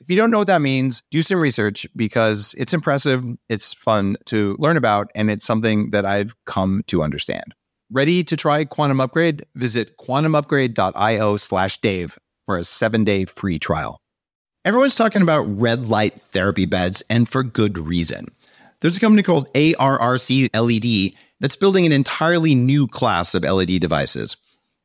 If you don't know what that means, do some research because it's impressive, it's fun to learn about, and it's something that I've come to understand. Ready to try Quantum Upgrade? Visit quantumupgrade.io slash Dave for a seven day free trial. Everyone's talking about red light therapy beds, and for good reason. There's a company called ARRC LED that's building an entirely new class of LED devices.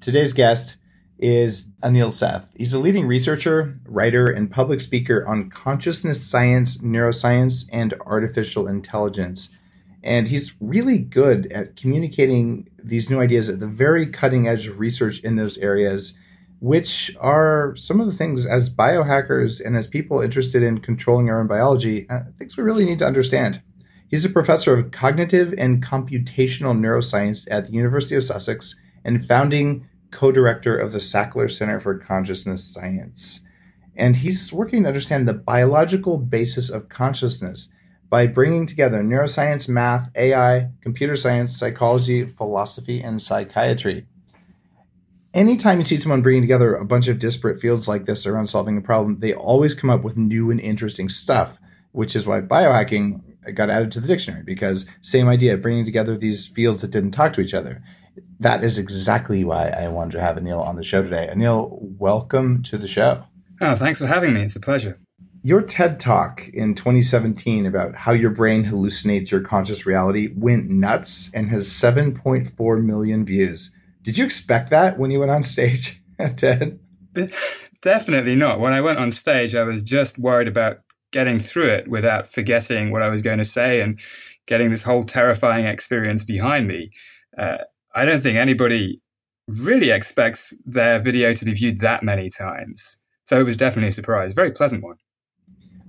Today's guest is Anil Seth. He's a leading researcher, writer, and public speaker on consciousness science, neuroscience, and artificial intelligence. And he's really good at communicating these new ideas at the very cutting edge of research in those areas, which are some of the things as biohackers and as people interested in controlling our own biology, uh, things we really need to understand. He's a professor of cognitive and computational neuroscience at the University of Sussex and founding co director of the Sackler Center for Consciousness Science. And he's working to understand the biological basis of consciousness by bringing together neuroscience, math, AI, computer science, psychology, philosophy, and psychiatry. Anytime you see someone bringing together a bunch of disparate fields like this around solving a problem, they always come up with new and interesting stuff, which is why biohacking got added to the dictionary because same idea, bringing together these fields that didn't talk to each other. That is exactly why I wanted to have Anil on the show today. Anil, welcome to the show. Oh, thanks for having me. It's a pleasure your TED talk in 2017 about how your brain hallucinates your conscious reality went nuts and has 7.4 million views. Did you expect that when you went on stage at TED? Definitely not. When I went on stage, I was just worried about getting through it without forgetting what I was going to say and getting this whole terrifying experience behind me. Uh, I don't think anybody really expects their video to be viewed that many times. So it was definitely a surprise, very pleasant one.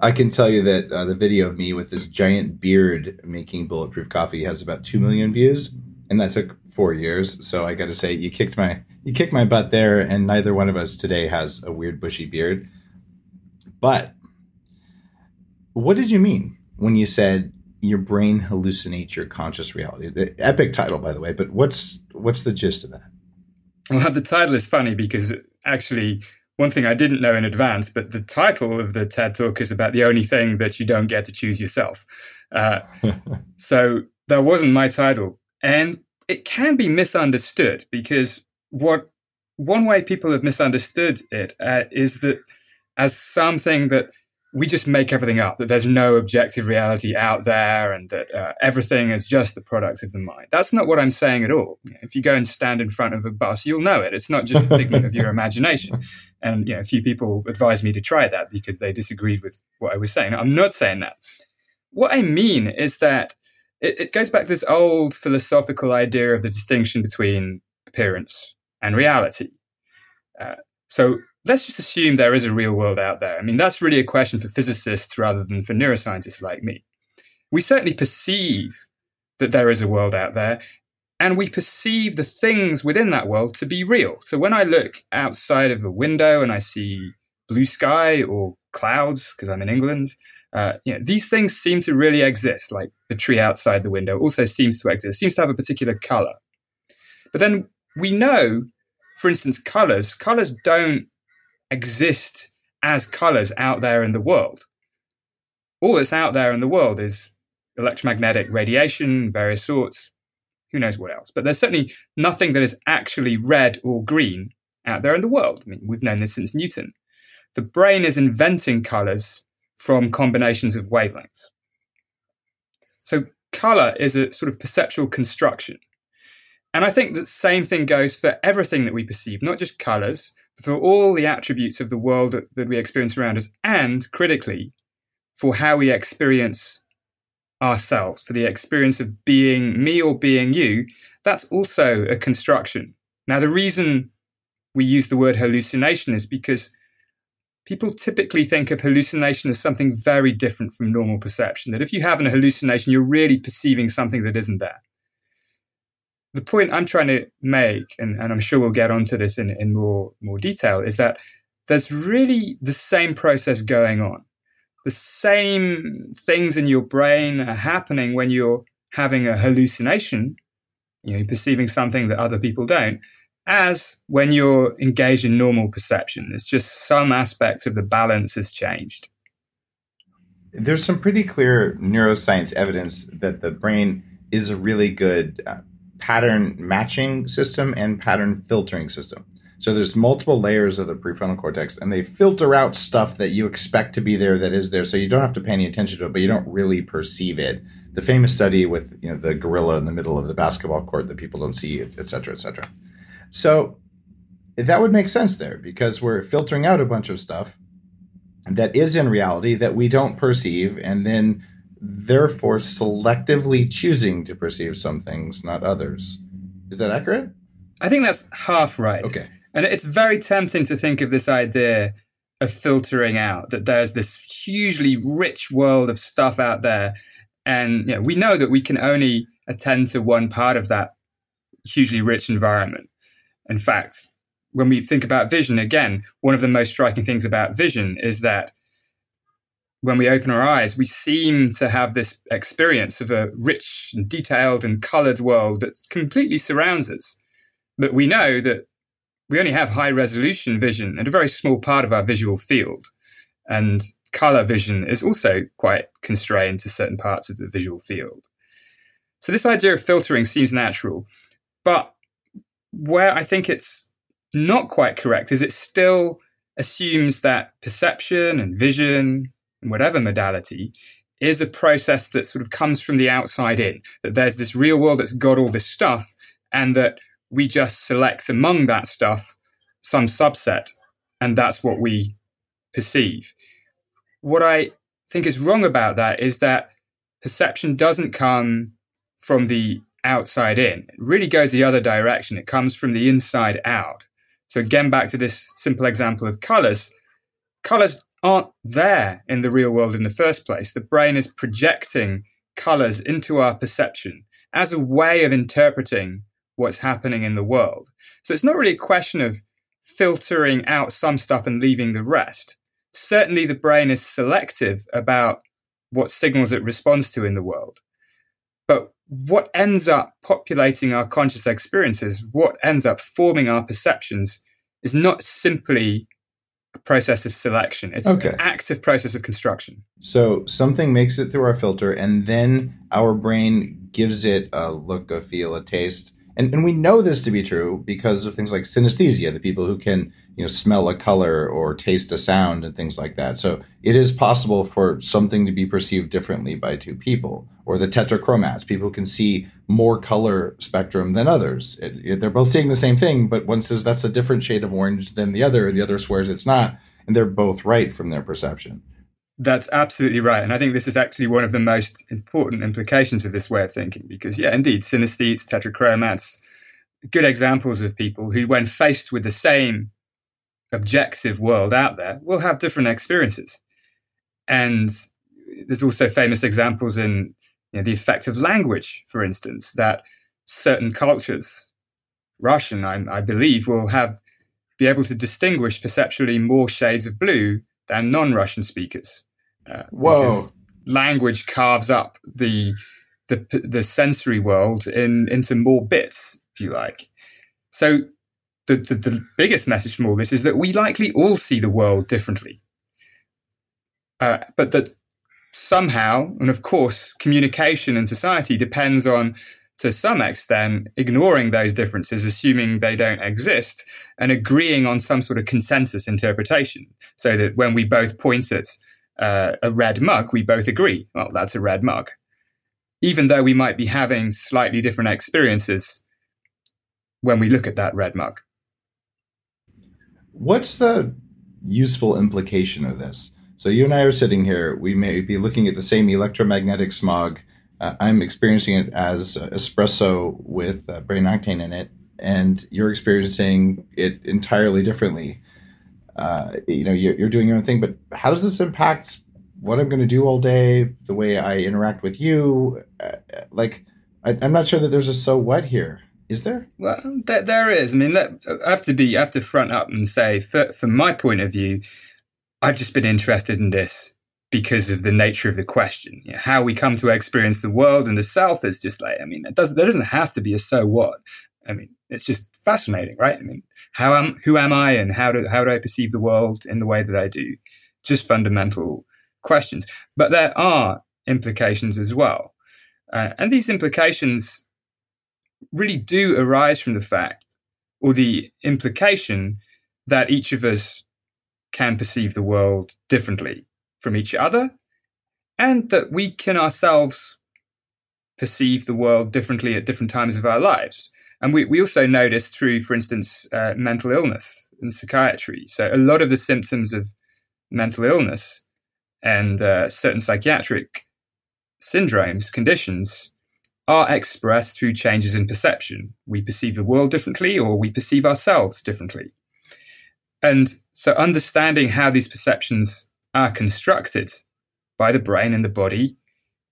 I can tell you that uh, the video of me with this giant beard making bulletproof coffee has about two million views, and that took four years. So I got to say, you kicked my you kicked my butt there, and neither one of us today has a weird bushy beard. But what did you mean when you said your brain hallucinates your conscious reality? The epic title, by the way. But what's what's the gist of that? Well, the title is funny because actually one thing I didn't know in advance, but the title of the TED talk is about the only thing that you don't get to choose yourself. Uh, so that wasn't my title. And it can be misunderstood because what one way people have misunderstood it uh, is that as something that we just make everything up, that there's no objective reality out there and that uh, everything is just the product of the mind. That's not what I'm saying at all. If you go and stand in front of a bus, you'll know it. It's not just a figment of your imagination. And you know, a few people advised me to try that because they disagreed with what I was saying. I'm not saying that. What I mean is that it, it goes back to this old philosophical idea of the distinction between appearance and reality. Uh, so let's just assume there is a real world out there. I mean, that's really a question for physicists rather than for neuroscientists like me. We certainly perceive that there is a world out there, and we perceive the things within that world to be real. So when I look outside of a window and I see blue sky or clouds, because I'm in England, Uh, you know, these things seem to really exist, like the tree outside the window also seems to exist, seems to have a particular color. But then we know, for instance, colors, colors don't exist as colors out there in the world. All that's out there in the world is electromagnetic radiation, various sorts, who knows what else. But there's certainly nothing that is actually red or green out there in the world. I mean, we've known this since Newton. The brain is inventing colors from combinations of wavelengths. So color is a sort of perceptual construction. And I think the same thing goes for everything that we perceive, not just colors, for all the attributes of the world that, we experience around us, and critically, for how we experience ourselves, for the experience of being me or being you. That's also a construction. Now, the reason we use the word hallucination is because people typically think of hallucination as something very different from normal perception. That if you have an hallucination, you're really perceiving something that isn't there. The point I'm trying to make, and, and I'm sure we'll get onto this in, in more, more detail, is that there's really the same process going on. The same things in your brain are happening when you're having a hallucination, you know, perceiving something that other people don't as when you're engaged in normal perception. It's just some aspect of the balance has changed. There's some pretty clear neuroscience evidence that the brain is a really good uh, pattern matching system and pattern filtering system. So there's multiple layers of the prefrontal cortex, and they filter out stuff that you expect to be there that is there. So you don't have to pay any attention to it, but you don't really perceive it. The famous study with you know the gorilla in the middle of the basketball court that people don't see, et cetera, et cetera. So that would make sense there because we're filtering out a bunch of stuff that is in reality that we don't perceive and then therefore selectively choosing to perceive some things, not others. Is that accurate? I think that's half right. Okay. And it's very tempting to think of this idea of filtering out, that there's this hugely rich world of stuff out there. And you know, we know that we can only attend to one part of that hugely rich environment. In fact, when we think about vision, again, one of the most striking things about vision is that when we open our eyes, we seem to have this experience of a rich and detailed and colored world that completely surrounds us. But we know that we only have high resolution vision and a very small part of our visual field. And color vision is also quite constrained to certain parts of the visual field. So this idea of filtering seems natural, but where I think it's not quite correct is it still assumes that perception and vision, whatever modality, is a process that sort of comes from the outside in, that there's this real world that's got all this stuff, and that we just select among that stuff some subset, and that's what we perceive. What I think is wrong about that is that perception doesn't come from the outside in. It really goes the other direction. It comes from the inside out. So again, back to this simple example of colors. Colors aren't there in the real world in the first place. The brain is projecting colors into our perception as a way of interpreting what's happening in the world. So it's not really a question of filtering out some stuff and leaving the rest. Certainly the brain is selective about what signals it responds to in the world. But what ends up populating our conscious experiences, what ends up forming our perceptions, is not simply process of selection. It's okay. an active process of construction. So something makes it through our filter, and then our brain gives it a look, a feel, a taste. And, and we know this to be true because of things like synesthesia, the people who can you know smell a color or taste a sound and things like that. So it is possible for something to be perceived differently by two people. Or the tetrachromats, people can see more color spectrum than others. It, it, they're both seeing the same thing, but one says that's a different shade of orange than the other, and the other swears it's not, and they're both right from their perception. That's absolutely right. And I think this is actually one of the most important implications of this way of thinking because, yeah, indeed, synesthetes, tetrachromats, good examples of people who, when faced with the same objective world out there will have different experiences. And there's also famous examples in you know, the effect of language, for instance, that certain cultures, Russian, I, I believe, will have be able to distinguish perceptually more shades of blue than non-Russian speakers. Uh, Whoa! Language carves up the the the sensory world in into more bits, if you like. So the, the, the biggest message from all this is that we likely all see the world differently. Uh, but that somehow, and of course, communication and society depends on, to some extent, ignoring those differences, assuming they don't exist, and agreeing on some sort of consensus interpretation. So that when we both point at uh, a red mug, we both agree, well, that's a red mug. Even though we might be having slightly different experiences when we look at that red mug. What's the useful implication of this? So you and I are sitting here. We may be looking at the same electromagnetic smog. Uh, I'm experiencing it as espresso with uh, brain octane in it, and you're experiencing it entirely differently. Uh, you know, you're, you're, doing your own thing, but how does this impact what I'm going to do all day, the way I interact with you? Uh, like, I, am not sure that there's a so what here. Is there? Well, there, there is. I mean, I have to be, I have to front up and say, for, from my point of view, I've just been interested in this because of the nature of the question. You know, how we come to experience the world and the self is just like, I mean, it doesn't, there doesn't have to be a so what. I mean, it's just fascinating, right? I mean, how am, who am I and how do, how do I perceive the world in the way that I do? Just fundamental questions. But there are implications as well. Uh, and these implications really do arise from the fact or the implication that each of us can perceive the world differently from each other, and that we can ourselves perceive the world differently at different times of our lives. And we, we also notice through, for instance, uh, mental illness and psychiatry. So a lot of the symptoms of mental illness and uh, certain psychiatric syndromes, conditions, are expressed through changes in perception. We perceive the world differently or we perceive ourselves differently. And so understanding how these perceptions are constructed by the brain and the body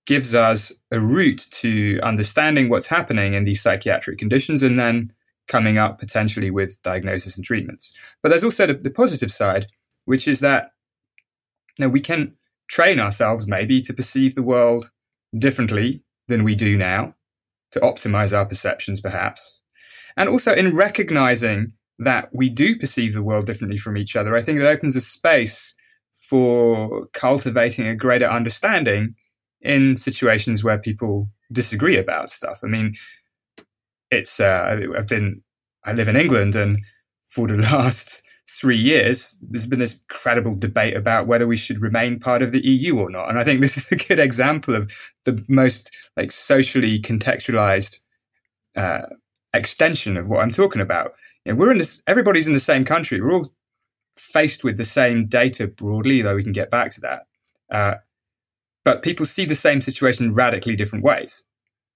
gives us a route to understanding what's happening in these psychiatric conditions and then coming up potentially with diagnosis and treatments. But there's also the, the positive side, which is that you know, we can train ourselves maybe to perceive the world differently than we do now, to optimize our perceptions perhaps. And also in recognizing that we do perceive the world differently from each other, I think it opens a space for cultivating a greater understanding in situations where people disagree about stuff. I mean, it's uh, I've been I live in England, and for the last three years, there's been this incredible debate about whether we should remain part of the EU or not. And I think this is a good example of the most like socially contextualized uh, extension of what I'm talking about you know, we're in this, everybody's in the same country. We're all faced with the same data broadly, though we can get back to that. Uh, but people see the same situation in radically different ways.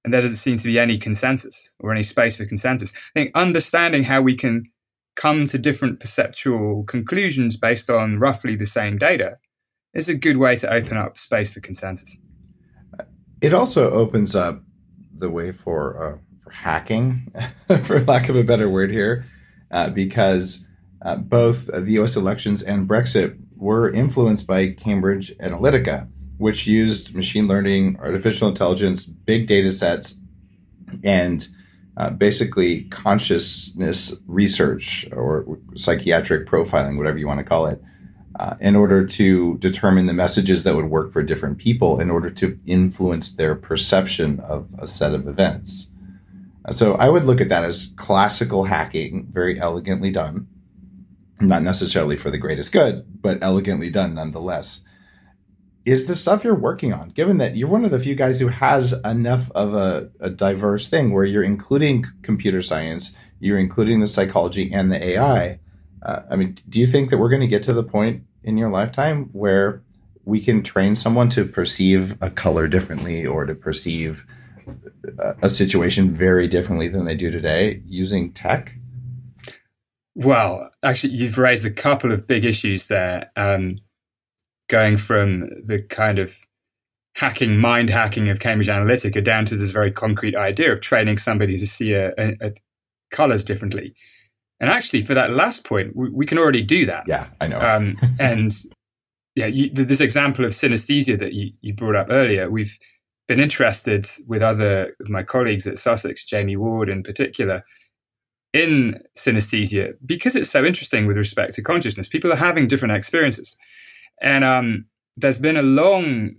And there doesn't seem to be any consensus or any space for consensus. I think understanding how we can come to different perceptual conclusions based on roughly the same data is a good way to open up space for consensus. It also opens up the way for uh, for hacking, for lack of a better word here, uh, because uh, both the US elections and Brexit were influenced by Cambridge Analytica, which used machine learning, artificial intelligence, big data sets, and uh, basically consciousness research or psychiatric profiling, whatever you want to call it, uh, in order to determine the messages that would work for different people in order to influence their perception of a set of events. So I would look at that as classical hacking, very elegantly done. Not necessarily for the greatest good, but elegantly done nonetheless. Is the stuff you're working on, given that you're one of the few guys who has enough of a, a diverse thing where you're including computer science, you're including the psychology and the AI? Uh, I mean, do you think that we're going to get to the point in your lifetime where we can train someone to perceive a color differently or to perceive a situation very differently than they do today using tech? Well, actually, you've raised a couple of big issues there. Um, going from the kind of hacking, mind hacking of Cambridge Analytica down to this very concrete idea of training somebody to see a, a, a colors differently. And actually, for that last point, we, we, can already do that. Yeah, I know. Um, and yeah, you, this example of synesthesia that you, you brought up earlier, we've been interested with other of my colleagues at Sussex, Jamie Ward in particular, in synesthesia because it's so interesting with respect to consciousness. People are having different experiences. And um, there's been a long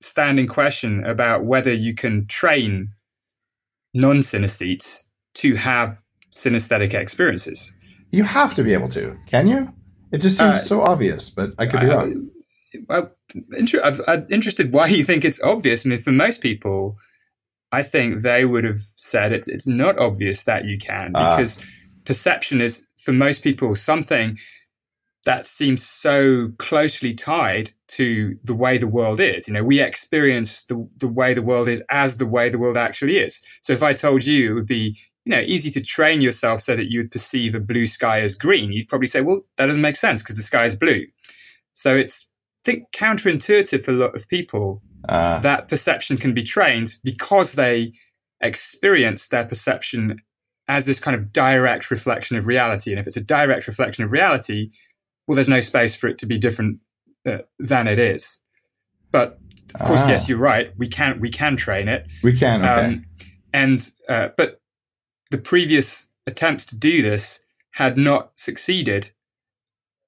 standing question about whether you can train non synesthetes to have synesthetic experiences. You have to be able to, can you? It just seems uh, so obvious, but I could be I, wrong. I, I'm, I'm interested why you think it's obvious. I mean, for most people, I think they would have said it, it's not obvious that you can ah. because uh. perception is, for most people, something that seems so closely tied to the way the world is. You know, we experience the, the way the world is as the way the world actually is. So if I told you it would be, you know, easy to train yourself so that you would perceive a blue sky as green, you'd probably say, well, that doesn't make sense because the sky is blue. So it's, I think, counterintuitive for a lot of people uh. that perception can be trained because they experience their perception as this kind of direct reflection of reality. And if it's a direct reflection of reality, well, there's no space for it to be different uh, than it is. But of course, ah. yes, you're right. We can we can train it. We can. Okay. Um, and uh, but the previous attempts to do this had not succeeded.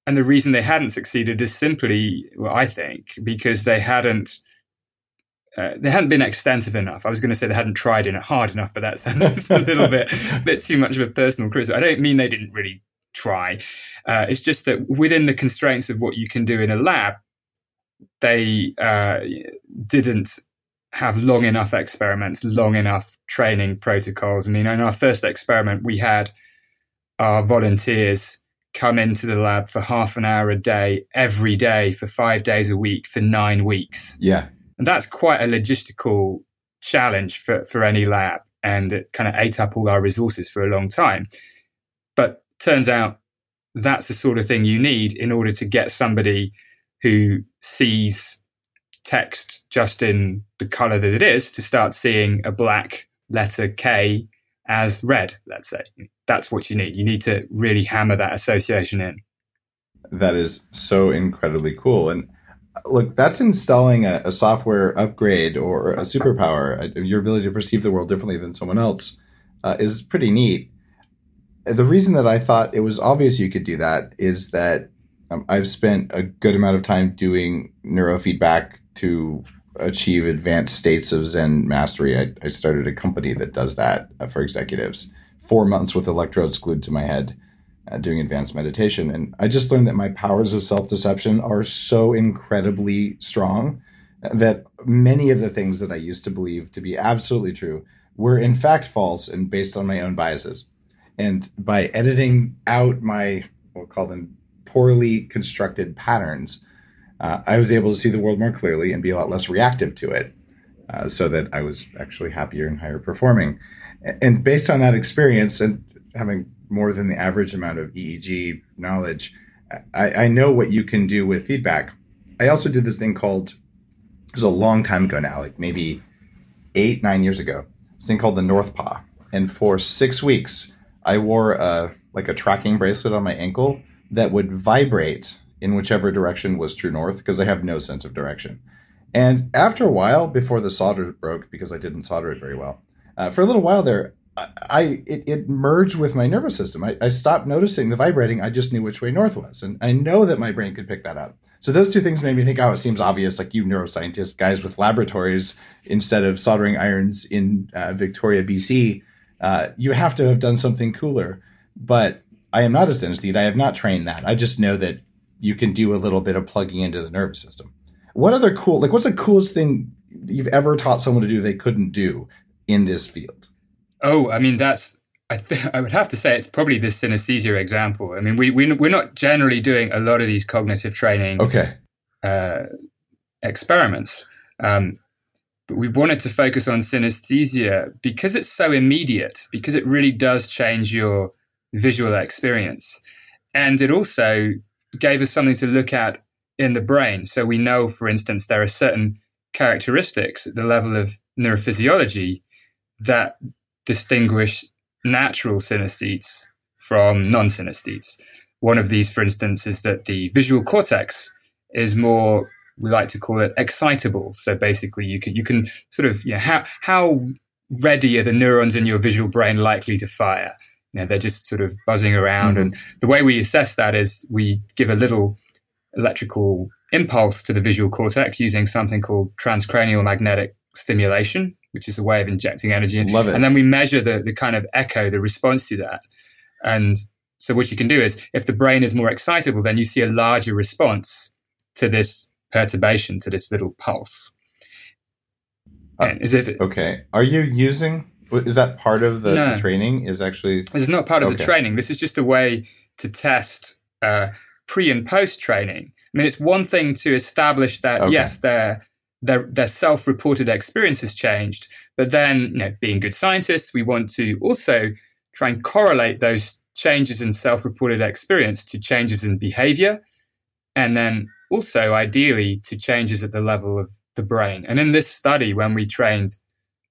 And the reason they hadn't succeeded is simply, well, I think, because they hadn't uh, they hadn't been extensive enough. I was going to say they hadn't tried in it hard enough, but that sounds just a little bit, bit too much of a personal criticism. I don't mean they didn't really try. Uh, it's just that within the constraints of what you can do in a lab, they uh, didn't have long enough experiments, long enough training protocols. I mean, in our first experiment, we had our volunteers come into the lab for half an hour a day, every day for five days a week for nine weeks. Yeah. And that's quite a logistical challenge for, for any lab. And it kind of ate up all our resources for a long time. But turns out that's the sort of thing you need in order to get somebody who sees text just in the color that it is to start seeing a black letter K as red, let's say. That's what you need. You need to really hammer that association in. That is so incredibly cool. And look, that's installing a, a software upgrade or a superpower. Your ability to perceive the world differently than someone else uh, is pretty neat the reason that I thought it was obvious you could do that is that um, I've spent a good amount of time doing neurofeedback to achieve advanced states of Zen mastery. I, I started a company that does that uh, for executives. Four months with electrodes glued to my head, uh, doing advanced meditation, and I just learned that my powers of self deception are so incredibly strong that many of the things that I used to believe to be absolutely true were in fact false and based on my own biases. And by editing out my, we'll call them poorly constructed patterns, uh, I was able to see the world more clearly and be a lot less reactive to it uh, so that I was actually happier and higher performing. And based on that experience and having more than the average amount of EEG knowledge, I, I know what you can do with feedback. I also did this thing called, it was a long time ago now, like maybe eight, nine years ago, this thing called the North Paw. And for six weeks, I wore a like a tracking bracelet on my ankle that would vibrate in whichever direction was true north because I have no sense of direction. And after a while, before the solder broke, because I didn't solder it very well, uh, for a little while there, I, I it, it, merged with my nervous system. I, I, stopped noticing the vibrating. I just knew which way north was, and I know that my brain could pick that up. So those two things made me think, oh, it seems obvious. Like you neuroscientists, guys with laboratories, instead of soldering irons in uh, Victoria, BC, uh, you have to have done something cooler. But I am not a synesthete. I have not trained that. I just know that you can do a little bit of plugging into the nervous system. What other cool, like, what's the coolest thing you've ever taught someone to do they couldn't do in this field? Oh, I mean, that's, I, th- I would have to say it's probably the synesthesia example. I mean, we, we, we're not generally doing a lot of these cognitive training okay. Uh, experiments. Um, but we wanted to focus on synesthesia because it's so immediate, because it really does change your visual experience. And it also gave us something to look at in the brain. So we know, for instance, there are certain characteristics at the level of neurophysiology that distinguish natural synesthetes from non synesthetes. One of these, for instance, is that the visual cortex is more we like to call it excitable. So basically, you can you can sort of you know how how ready are the neurons in your visual brain likely to fire? You know, they're just sort of buzzing around, mm-hmm. and the way we assess that is we give a little electrical impulse to the visual cortex using something called transcranial magnetic stimulation, which is a way of injecting energy. Love it. And then we measure the the kind of echo, the response to that, and so what you can do is if the brain is more excitable, then you see a larger response to this perturbation, to this little pulse. Uh, as if it, okay, are you using? Is that part of the, no, training? Is actually this is not part of okay. the training. This is just a way to test uh, pre and post training. I mean, it's one thing to establish that okay. yes, their their their self-reported experience has changed, but then you know, being good scientists, we want to also try and correlate those changes in self-reported experience to changes in behavior, and then also ideally to changes at the level of the brain. And in this study, when we trained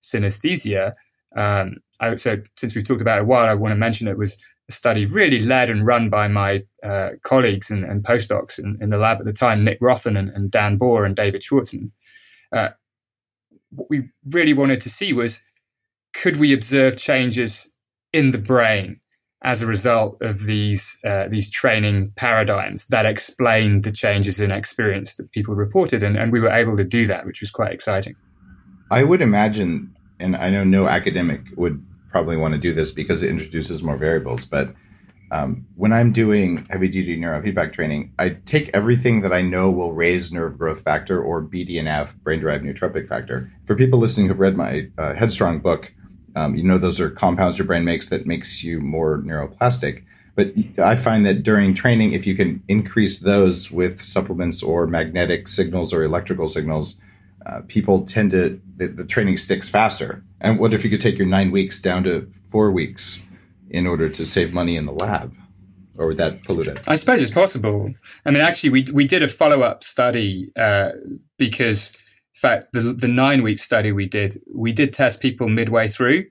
synesthesia, um, I, so since we've talked about it a while, I want to mention it was a study really led and run by my uh, colleagues and, and postdocs in, in, the lab at the time, Nick Rothen and, and Dan Bor and David Schwartzman. Uh, what we really wanted to see was could we observe changes in the brain as a result of these uh, these training paradigms that explained the changes in experience that people reported, and, and we were able to do that, which was quite exciting. I would imagine, and I know no academic would probably want to do this because it introduces more variables, but um, when I'm doing heavy duty neurofeedback training, I take everything that I know will raise nerve growth factor or BDNF, brain derived neurotrophic factor. For people listening who've read my uh, Headstrong book, um, you know, those are compounds your brain makes that makes you more neuroplastic. But I find that during training, if you can increase those with supplements or magnetic signals or electrical signals, uh, people tend to the, the, training sticks faster. And what if you could take your nine weeks down to four weeks in order to save money in the lab? Or would that pollute it? I suppose it's possible. I mean, actually, we we did a follow up study uh, because fact, the, the nine week study we did, we did test people midway through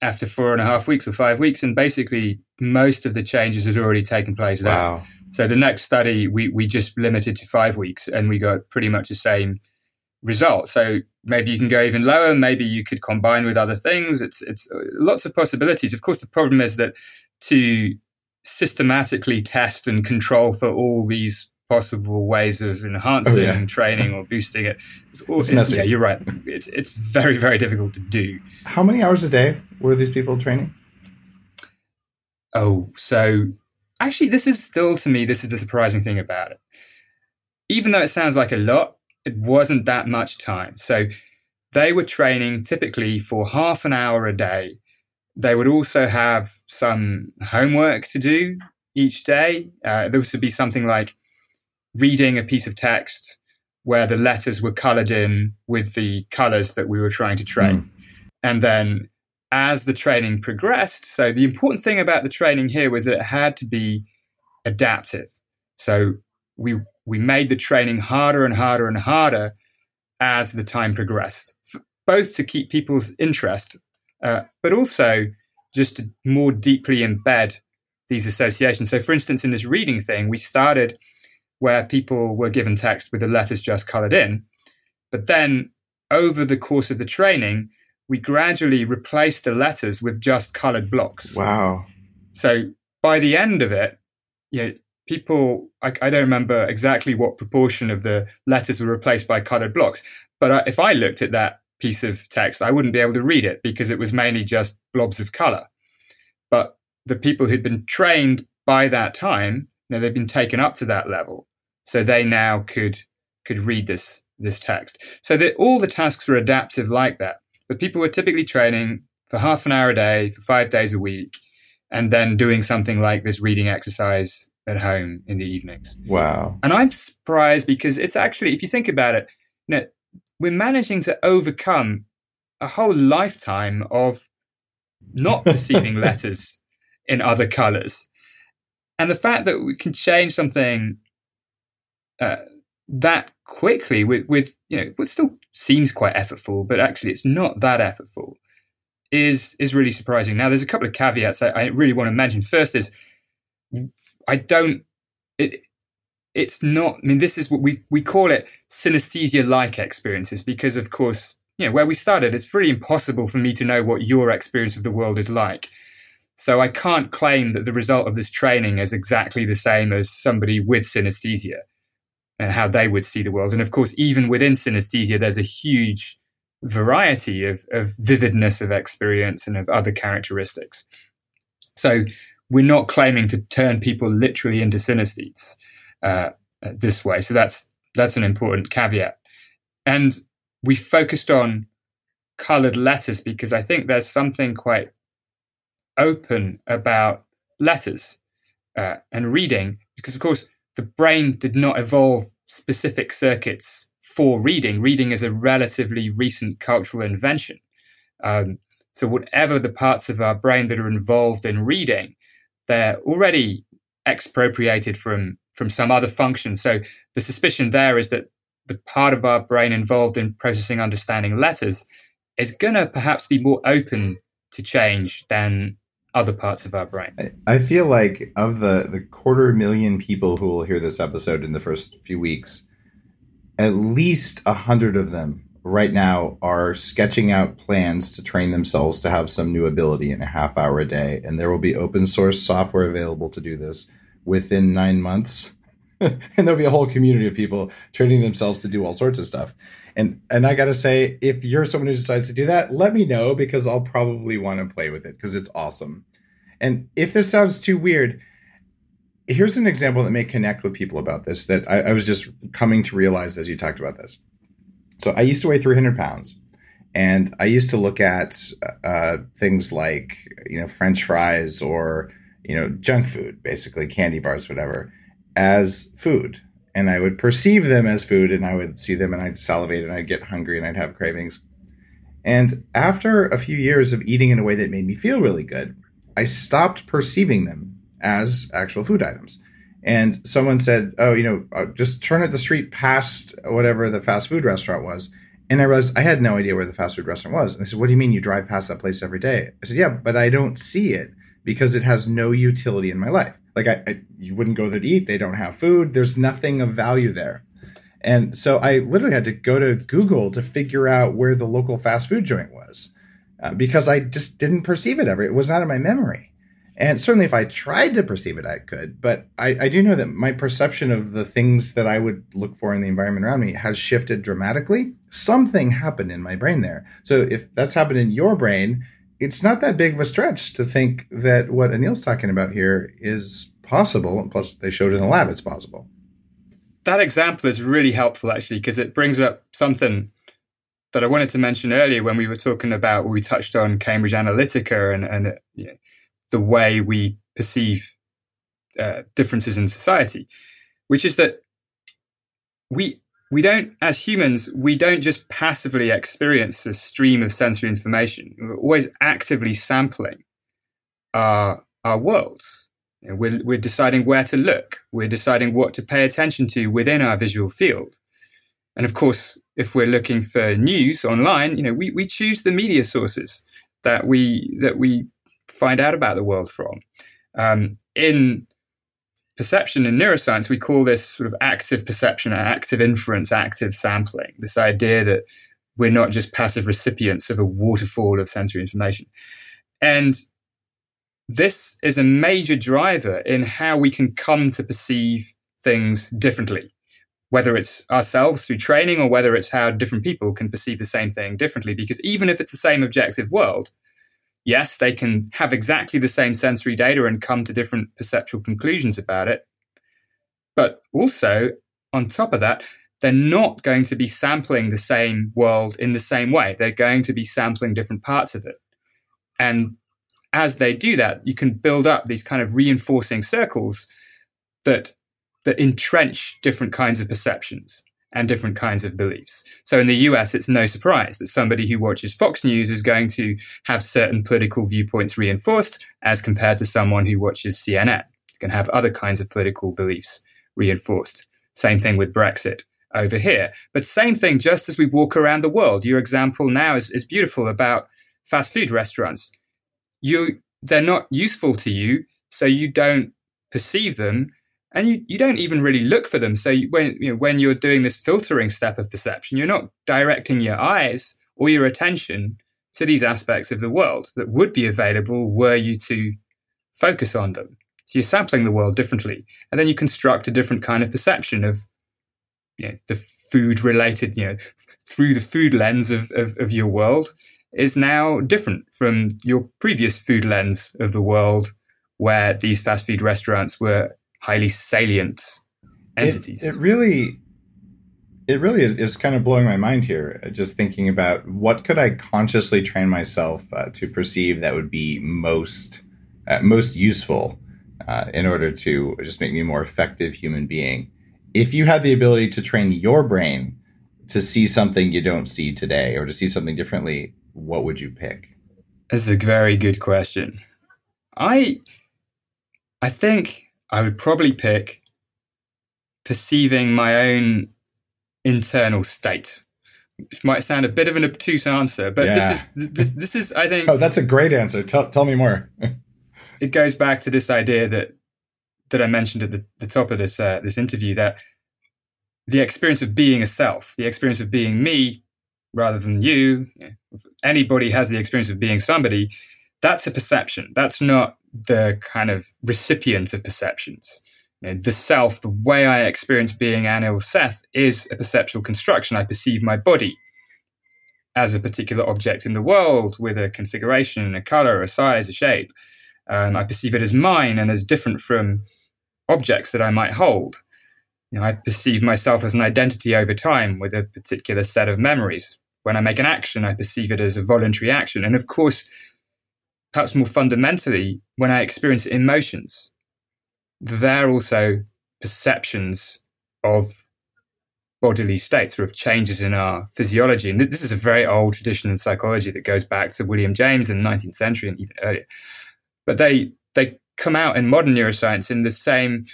after four and a half weeks or five weeks, and basically most of the changes had already taken place there. Wow. So the next study we we just limited to five weeks, and we got pretty much the same result. So maybe you can go even lower. Maybe you could combine with other things. It's it's uh, lots of possibilities. Of course, the problem is that to systematically test and control for all these possible ways of enhancing oh, yeah. training or boosting it. It's, all, it's it, yeah, you're right. It's it's very very difficult to do. How many hours a day were these people training? Oh, so actually, this is still to me this is the surprising thing about it. Even though it sounds like a lot, it wasn't that much time. So they were training typically for half an hour a day. They would also have some homework to do each day. Uh, there would be something like reading a piece of text where the letters were colored in with the colors that we were trying to train. Mm. And then as the training progressed, so the important thing about the training here was that it had to be adaptive. So we we made the training harder and harder and harder as the time progressed, both to keep people's interest, uh, but also just to more deeply embed these associations. So, for instance, in this reading thing, we started where people were given text with the letters just colored in. But then over the course of the training, we gradually replaced the letters with just colored blocks. Wow. So by the end of it, you know, people, I, I don't remember exactly what proportion of the letters were replaced by colored blocks. But if I looked at that piece of text, I wouldn't be able to read it because it was mainly just blobs of color. But the people who'd been trained by that time, you know, they've been taken up to that level. So they now could could read this this text. So that all the tasks were adaptive like that. But people were typically training for half an hour a day for five days a week, and then doing something like this reading exercise at home in the evenings. Wow. And I'm surprised because it's actually, if you think about it, you know, we're managing to overcome a whole lifetime of not perceiving letters in other colors. And the fact that we can change something uh, that quickly with with you know what still seems quite effortful, but actually it's not that effortful. Is is really surprising. Now, there's a couple of caveats I, I really want to mention. First is I don't. It, it's not, I mean, this is what we, we call it synesthesia like experiences because, of course, you know, where we started, it's really impossible for me to know what your experience of the world is like. So I can't claim that the result of this training is exactly the same as somebody with synesthesia and how they would see the world. And of course, even within synesthesia, there's a huge variety of, of vividness of experience and of other characteristics. So we're not claiming to turn people literally into synesthetes uh, this way. So that's that's an important caveat. And we focused on colored letters because I think there's something quite open about letters uh, and reading because, of course, the brain did not evolve specific circuits for reading. Reading is a relatively recent cultural invention. Um, so, whatever the parts of our brain that are involved in reading, they're already expropriated from from some other function. So, the suspicion there is that the part of our brain involved in processing understanding letters is going to perhaps be more open to change than other parts of our brain. I feel like of the the quarter million people who will hear this episode in the first few weeks, at least a hundred of them right now are sketching out plans to train themselves to have some new ability in a half hour a day, and there will be open source software available to do this within nine months. and there'll be a whole community of people training themselves to do all sorts of stuff. And and I gotta say, if you're someone who decides to do that, let me know because I'll probably want to play with it because it's awesome. And if this sounds too weird, here's an example that may connect with people about this that I, I was just coming to realize as you talked about this. So I used to weigh 300 pounds, and I used to look at uh, things like you know French fries or you know junk food, basically candy bars, whatever, as food and I would perceive them as food and I would see them and I'd salivate and I'd get hungry and I'd have cravings. And after a few years of eating in a way that made me feel really good, I stopped perceiving them as actual food items. And someone said, "Oh, you know, uh, just turn at the street past whatever the fast food restaurant was." And I realized I had no idea where the fast food restaurant was. And I said, "What do you mean you drive past that place every day?" I said, "Yeah, but I don't see it because it has no utility in my life." Like I, I, you wouldn't go there to eat. They don't have food. There's nothing of value there. And so I literally had to go to Google to figure out where the local fast food joint was uh, because I just didn't perceive it ever. It was not in my memory. And certainly if I tried to perceive it, I could. But I, I do know that my perception of the things that I would look for in the environment around me has shifted dramatically. Something happened in my brain there. So if that's happened in your brain, it's not that big of a stretch to think that what Anil's talking about here is possible. Plus, they showed in the lab it's possible. That example is really helpful, actually, because it brings up something that I wanted to mention earlier when we were talking about, we touched on Cambridge Analytica and, and you know, the way we perceive uh, differences in society, which is that we we don't, as humans, we don't just passively experience a stream of sensory information. We're always actively sampling our, our worlds. You know, we're, we're deciding where to look. We're deciding what to pay attention to within our visual field. And of course, if we're looking for news online, you know, we, we choose the media sources that we, that we find out about the world from. Um, in perception in neuroscience, we call this sort of active perception, active inference, active sampling. This idea that we're not just passive recipients of a waterfall of sensory information. And this is a major driver in how we can come to perceive things differently, whether it's ourselves through training or whether it's how different people can perceive the same thing differently. Because even if it's the same objective world, yes, they can have exactly the same sensory data and come to different perceptual conclusions about it. But also, on top of that, they're not going to be sampling the same world in the same way. They're going to be sampling different parts of it. And as they do that, you can build up these kind of reinforcing circles that that entrench different kinds of perceptions and different kinds of beliefs. So in the US, it's no surprise that somebody who watches Fox News is going to have certain political viewpoints reinforced as compared to someone who watches CNN. Can have other kinds of political beliefs reinforced. Same thing with Brexit over here. But same thing just as we walk around the world. Your example now is, is beautiful about fast food restaurants. You, they're not useful to you, so you don't perceive them and you, you don't even really look for them. So when you know, when you're doing this filtering step of perception, you're not directing your eyes or your attention to these aspects of the world that would be available were you to focus on them. So you're sampling the world differently, and then you construct a different kind of perception of you know, the food related, you know, through the food lens of, of, of your world is now different from your previous food lens of the world, where these fast food restaurants were highly salient entities. It, it really, it really is, is, kind of blowing my mind here. Uh, just thinking about what could I consciously train myself uh, to perceive that would be most uh, most useful uh, in order to just make me a more effective human being. If you had the ability to train your brain to see something you don't see today, or to see something differently, what would you pick? That's a very good question. I I think I would probably pick perceiving my own internal state. It might sound a bit of an obtuse answer, but yeah. this is this, this is I think Oh, that's a great answer. Tell tell me more. it goes back to this idea that that I mentioned at the, the top of this uh, this interview that the experience of being a self, the experience of being me rather than you, anybody has the experience of being somebody, that's a perception. That's not the kind of recipient of perceptions. You know, the self, the way I experience being Anil Seth, is a perceptual construction. I perceive my body as a particular object in the world with a configuration, a color, a size, a shape. And I perceive it as mine and as different from objects that I might hold. You know, I perceive myself as an identity over time with a particular set of memories. When I make an action, I perceive it as a voluntary action. And of course, perhaps more fundamentally, when I experience emotions, they're also perceptions of bodily states or of changes in our physiology. And this is a very old tradition in psychology that goes back to William James in the 19th century and even earlier. But they they come out in modern neuroscience in the same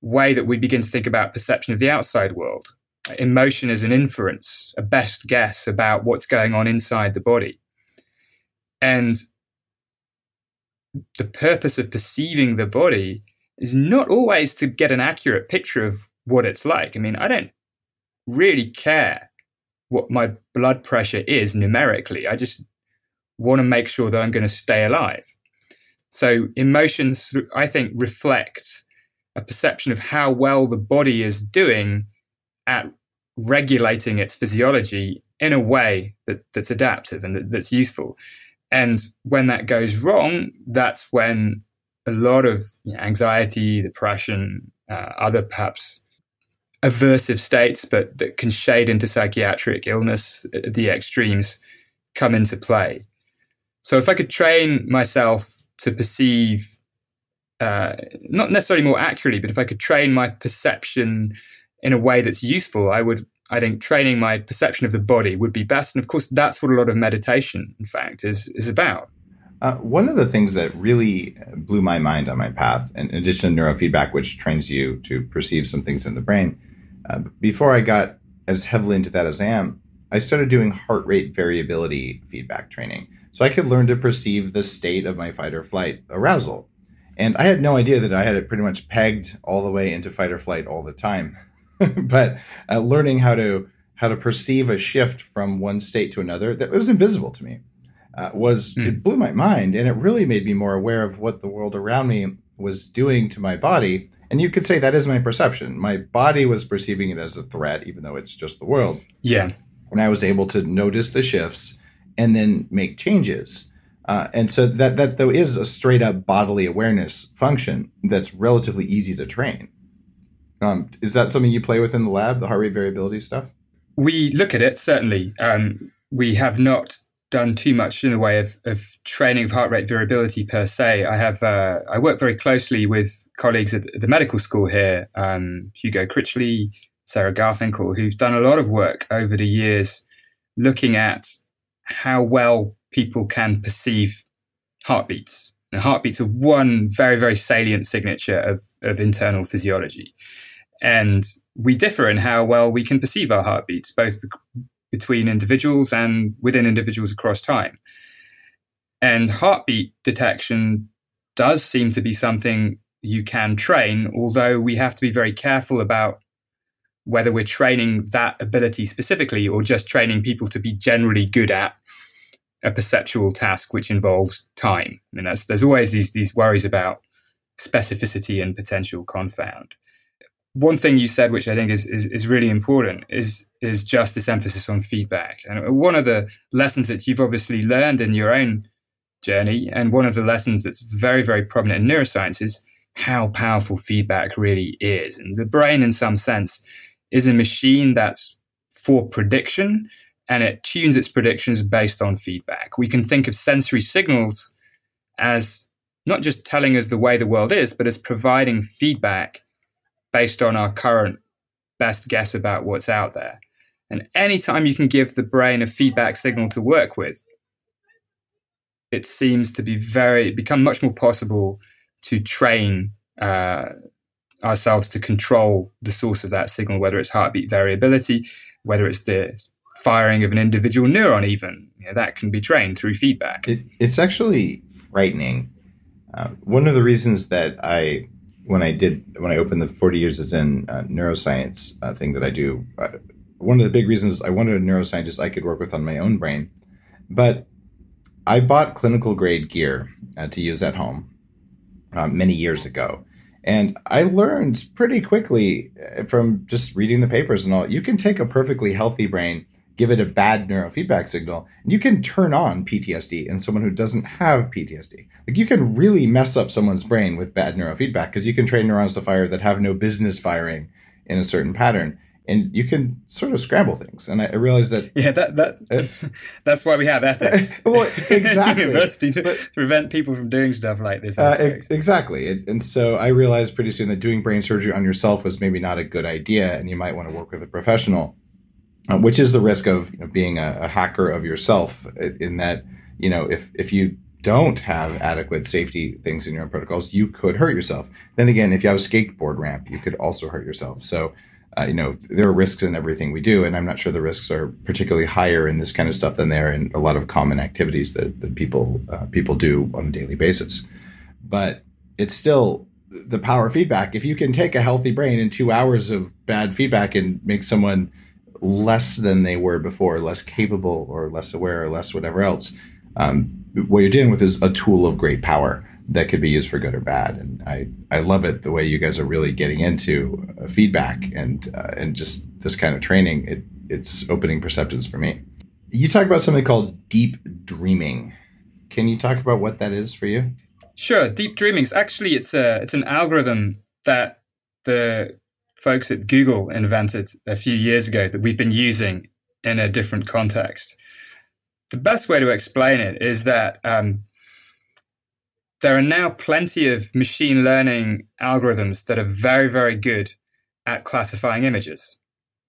way that we begin to think about perception of the outside world. Emotion is an inference, a best guess about what's going on inside the body. And the purpose of perceiving the body is not always to get an accurate picture of what it's like. I mean, I don't really care what my blood pressure is numerically. I just want to make sure that I'm going to stay alive. So emotions, I think, reflect a perception of how well the body is doing at regulating its physiology in a way that, that's adaptive and that, that's useful. And when that goes wrong, that's when a lot of anxiety, depression, uh, other perhaps aversive states, but that can shade into psychiatric illness at the extremes, come into play. So if I could train myself to perceive uh, not necessarily more accurately, but if I could train my perception in a way that's useful, I would. I think training my perception of the body would be best, and of course, that's what a lot of meditation, in fact, is is about. Uh, one of the things that really blew my mind on my path, in addition to neurofeedback, which trains you to perceive some things in the brain, uh, before I got as heavily into that as I am, I started doing heart rate variability feedback training. So I could learn to perceive the state of my fight or flight arousal. And I had no idea that I had it pretty much pegged all the way into fight or flight all the time. but uh, learning how to how to perceive a shift from one state to another that was invisible to me uh, was mm. it blew my mind and it really made me more aware of what the world around me was doing to my body. And you could say that is my perception. My body was perceiving it as a threat even though it's just the world. Yeah. And i was able to notice the shifts and then make changes. Uh, and so that that though is a straight up bodily awareness function that's relatively easy to train. Um, is that something you play with in the lab, the heart rate variability stuff? We look at it certainly. Um, we have not done too much in the way of, of training of heart rate variability per se. I have uh, I work very closely with colleagues at the medical school here, um, Hugo Critchley, Sarah Garfinkel, who've done a lot of work over the years looking at how well people can perceive heartbeats. And heartbeats are one very, very salient signature of, of internal physiology. And we differ in how well we can perceive our heartbeats, both between individuals and within individuals across time. And heartbeat detection does seem to be something you can train, although we have to be very careful about whether we're training that ability specifically or just training people to be generally good at a perceptual task which involves time. I mean, there's always these, these worries about specificity and potential confound. One thing you said, which I think is, is, is really important, is, is just this emphasis on feedback. And one of the lessons that you've obviously learned in your own journey, and one of the lessons that's very, very prominent in neuroscience is how powerful feedback really is. And the brain, in some sense, is a machine that's for prediction and it tunes its predictions based on feedback. We can think of sensory signals as not just telling us the way the world is, but as providing feedback based on our current best guess about what's out there. And anytime you can give the brain a feedback signal to work with, it seems to be very become much more possible to train uh, ourselves to control the source of that signal, whether it's heartbeat variability, whether it's the firing of an individual neuron, even you know, that can be trained through feedback. It, it's actually frightening. Uh, one of the reasons that I, when I did, when I opened the 40 Years of Zen uh, neuroscience uh, thing that I do, uh, one of the big reasons I wanted a neuroscientist I could work with on my own brain. But I bought clinical grade gear uh, to use at home uh, many years ago. And I learned pretty quickly uh, from just reading the papers and all, you can take a perfectly healthy brain, give it a bad neurofeedback signal, and you can turn on PTSD in someone who doesn't have PTSD. Like you can really mess up someone's brain with bad neurofeedback because you can train neurons to fire that have no business firing in a certain pattern and you can sort of scramble things. And I, I realized that yeah, that that uh, that's why we have ethics. well, exactly, university to, to, prevent people from doing stuff like this. Uh, ex- exactly, and, and so I realized pretty soon that doing brain surgery on yourself was maybe not a good idea, and you might want to work with a professional. Uh, which is the risk of you know, being a, a hacker of yourself? In that, you know, if if you don't have adequate safety things in your own protocols, you could hurt yourself. Then again, if you have a skateboard ramp, you could also hurt yourself. So uh, you know, there are risks in everything we do, and I'm not sure the risks are particularly higher in this kind of stuff than they are in a lot of common activities that, that people uh, people do on a daily basis. But it's still the power of feedback. If you can take a healthy brain in two hours of bad feedback and make someone less than they were before, less capable or less aware or less whatever else, um, what you're dealing with is a tool of great power that could be used for good or bad. And I, I love it the way you guys are really getting into uh, feedback and uh, and just this kind of training. It it's opening perceptions for me. You talk about something called deep dreaming. Can you talk about what that is for you? Sure. Deep dreaming is actually it's a it's an algorithm that the folks at Google invented a few years ago that we've been using in a different context. The best way to explain it is that um, there are now plenty of machine learning algorithms that are very, very good at classifying images.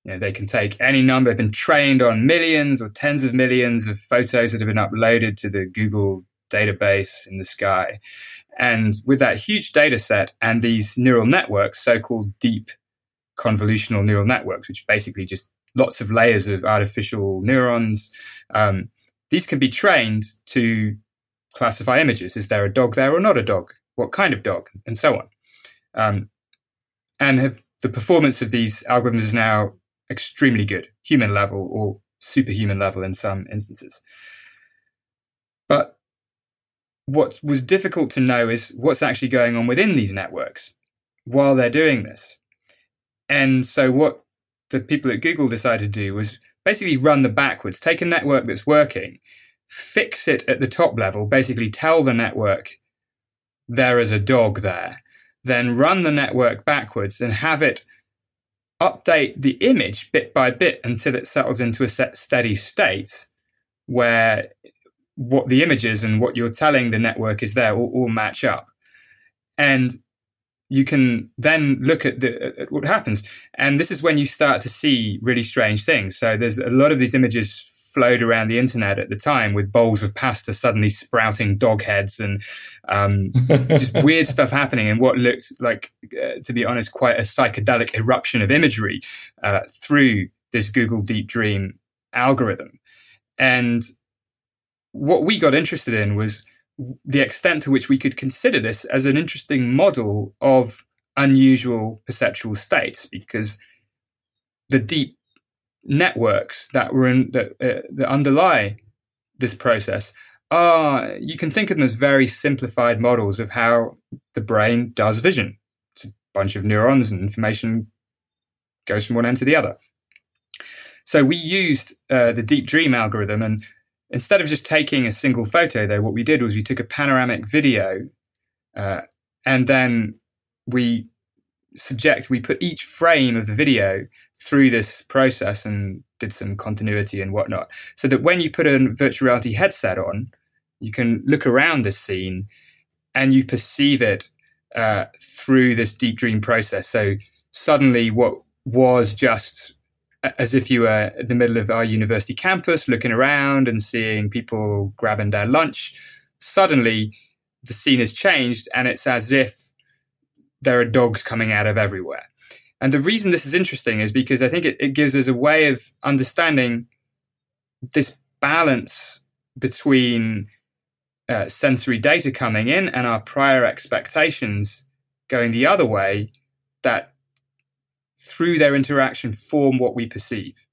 You know, they can take any number, they've been trained on millions or tens of millions of photos that have been uploaded to the Google database in the sky. And with that huge data set and these neural networks, so called deep convolutional neural networks, which are basically just lots of layers of artificial neurons, um, these can be trained to classify images. Is there a dog there or not a dog? What kind of dog? And so on. Um, and have, the performance of these algorithms is now extremely good, human level or superhuman level in some instances. But what was difficult to know is what's actually going on within these networks while they're doing this. And so what the people at Google decided to do was basically run the backwards, take a network that's working fix it at the top level, basically tell the network there is a dog there, then run the network backwards and have it update the image bit by bit until it settles into a set steady state where what the image is and what you're telling the network is there all, all match up. And you can then look at, the, at what happens. And this is when you start to see really strange things. So there's a lot of these images flowed around the internet at the time with bowls of pasta suddenly sprouting dog heads and um, just weird stuff happening and what looked like, uh, to be honest, quite a psychedelic eruption of imagery uh, through this Google Deep Dream algorithm. And what we got interested in was the extent to which we could consider this as an interesting model of unusual perceptual states because the deep networks that were in that, uh, that underlie this process are you can think of them as very simplified models of how the brain does vision. It's a bunch of neurons and information goes from one end to the other. So we used uh, the deep dream algorithm and instead of just taking a single photo though what we did was we took a panoramic video uh, and then we subject we put each frame of the video through this process and did some continuity and whatnot so that when you put a virtual reality headset on you can look around this scene and you perceive it uh, through this deep dream process. So suddenly what was just as if you were in the middle of our university campus looking around and seeing people grabbing their lunch suddenly the scene has changed and it's as if there are dogs coming out of everywhere. And the reason this is interesting is because I think it, it gives us a way of understanding this balance between uh, sensory data coming in and our prior expectations going the other way that through their interaction form what we perceive.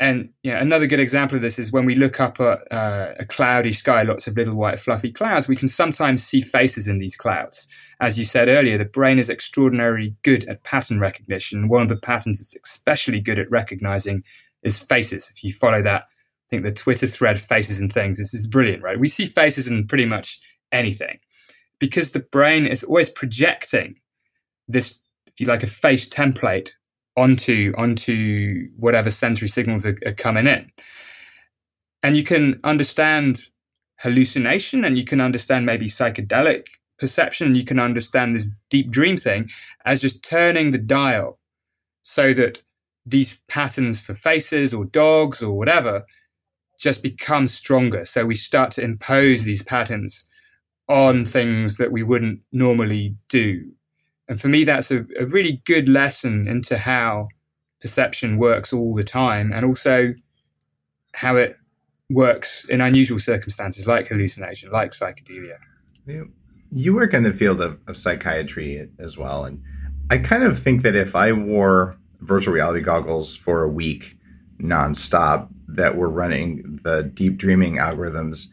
And you know, another good example of this is when we look up at uh, a cloudy sky, lots of little white fluffy clouds, we can sometimes see faces in these clouds. As you said earlier, the brain is extraordinarily good at pattern recognition. One of the patterns it's especially good at recognizing is faces. If you follow that, I think the Twitter thread Faces in Things, is brilliant, right? We see faces in pretty much anything because the brain is always projecting this, if you like, a face template onto onto whatever sensory signals are, are coming in. And you can understand hallucination and you can understand maybe psychedelic perception. You can understand this deep dream thing as just turning the dial so that these patterns for faces or dogs or whatever just become stronger. So we start to impose these patterns on things that we wouldn't normally do and for me, that's a, a really good lesson into how perception works all the time and also how it works in unusual circumstances like hallucination, like psychedelia. You work in the field of, of psychiatry as well. And I kind of think that if I wore virtual reality goggles for a week nonstop that were running the deep dreaming algorithms,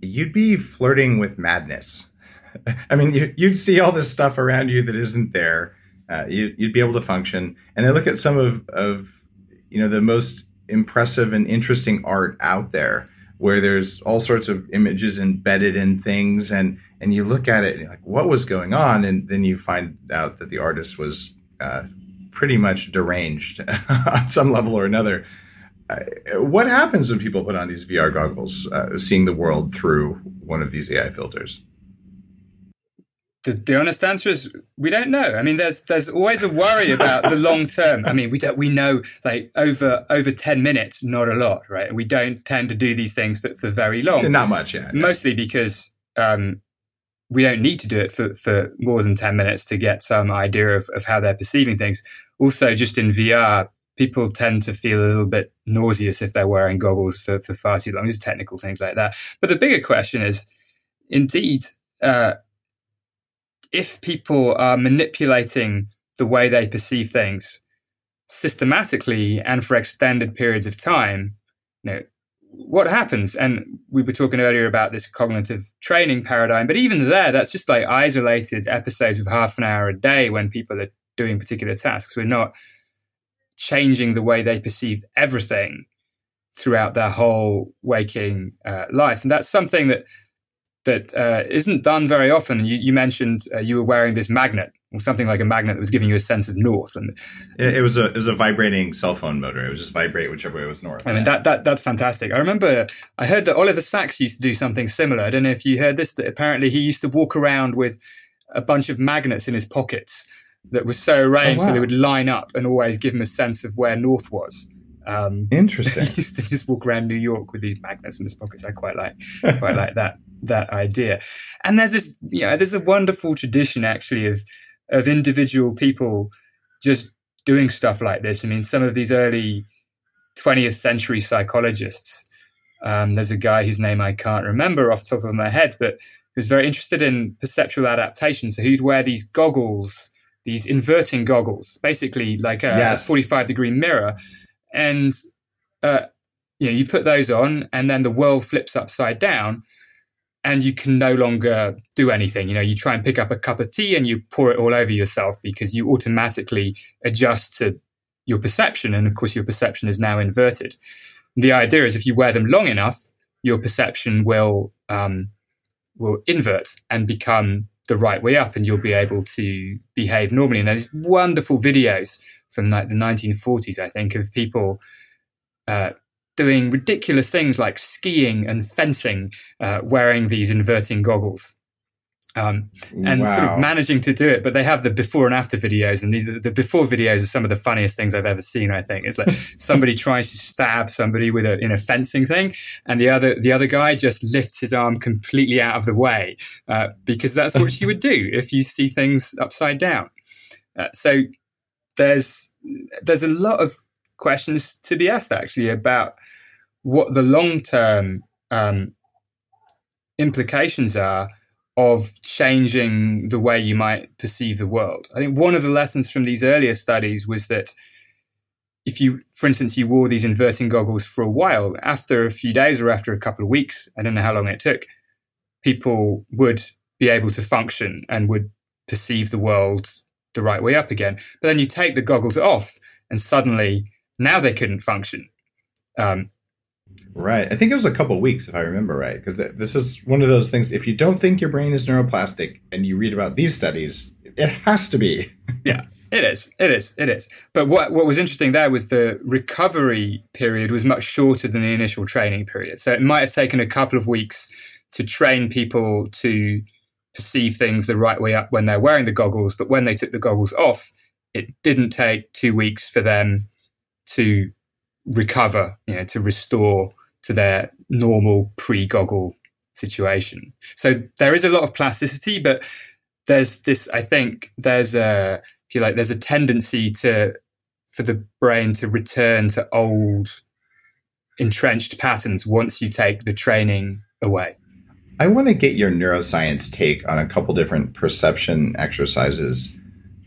you'd be flirting with madness I mean, you, would see all this stuff around you that isn't there. Uh, you, would be able to function. And I look at some of, of, you know, the most impressive and interesting art out there, where there's all sorts of images embedded in things, and and you look at it and like, what was going on? And then you find out that the artist was uh, pretty much deranged on some level or another. Uh, what happens when people put on these VR goggles, uh, seeing the world through one of these AI filters? The, the honest answer is we don't know. I mean, there's there's always a worry about the long term. I mean, we don't we know like over over ten minutes, not a lot, right? We don't tend to do these things for, for very long. Not much, yeah. Mostly because um, we don't need to do it for, for more than ten minutes to get some idea of, of how they're perceiving things. Also, just in VR, people tend to feel a little bit nauseous if they're wearing goggles for, for far too long. There's technical things like that. But the bigger question is, indeed. Uh, if people are manipulating the way they perceive things systematically and for extended periods of time, you know, what happens? And we were talking earlier about this cognitive training paradigm, but even there, that's just like isolated episodes of half an hour a day when people are doing particular tasks. We're not changing the way they perceive everything throughout their whole waking uh, life. And that's something that that uh, not done very often. You, you mentioned uh, you were wearing this magnet or something like a magnet that was giving you a sense of north. And it, it was a it was a vibrating cell phone motor. It would just vibrate whichever way it was north. I mean that that that's fantastic. I remember I heard that Oliver Sacks used to do something similar. I don't know if you heard this. That apparently he used to walk around with a bunch of magnets in his pockets that were so arranged oh, wow. so they would line up and always give him a sense of where north was. Um, Interesting. he used to just walk around New York with these magnets in his pockets. I quite like quite like that that idea. And there's this, you know, there's a wonderful tradition actually of of individual people just doing stuff like this. I mean, some of these early 20th century psychologists Um, there's a guy whose name I can't remember off the top of my head, but who's very interested in perceptual adaptation. So he'd wear these goggles, these inverting goggles, basically like a yes. 45 degree mirror. And, uh, you know, you put those on and then the world flips upside down and you can no longer do anything. You know, you try and pick up a cup of tea and you pour it all over yourself because you automatically adjust to your perception. And of course, your perception is now inverted. The idea is if you wear them long enough, your perception will um, will invert and become the right way up, and you'll be able to behave normally. And there's wonderful videos from like the 1940s, I think, of people uh, doing ridiculous things like skiing and fencing, uh, wearing these inverting goggles um, and wow. sort of managing to do it. But they have the before and after videos, and these the before videos are some of the funniest things I've ever seen. I think it's like somebody tries to stab somebody with a in a fencing thing, and the other the other guy just lifts his arm completely out of the way uh, because that's what you would do if you see things upside down. Uh, so there's there's a lot of questions to be asked actually about what the long term um, implications are of changing the way you might perceive the world. I think one of the lessons from these earlier studies was that if you, for instance, you wore these inverting goggles for a while, after a few days or after a couple of weeks, I don't know how long it took, people would be able to function and would perceive the world the right way up again. But then you take the goggles off, and suddenly now they couldn't function. Um, Right. I think it was a couple weeks, if I remember right, because this is one of those things. If you don't think your brain is neuroplastic and you read about these studies, it has to be. yeah, it is. It is. It is. But what what was interesting there was the recovery period was much shorter than the initial training period. So it might have taken a couple of weeks to train people to perceive things the right way up when they're wearing the goggles, but when they took the goggles off, it didn't take two weeks for them to recover, you know, to restore to their normal pre-goggle situation. So there is a lot of plasticity, but there's this. I think there's a if you like, there's a tendency to for the brain to return to old entrenched patterns once you take the training away. I want to get your neuroscience take on a couple different perception exercises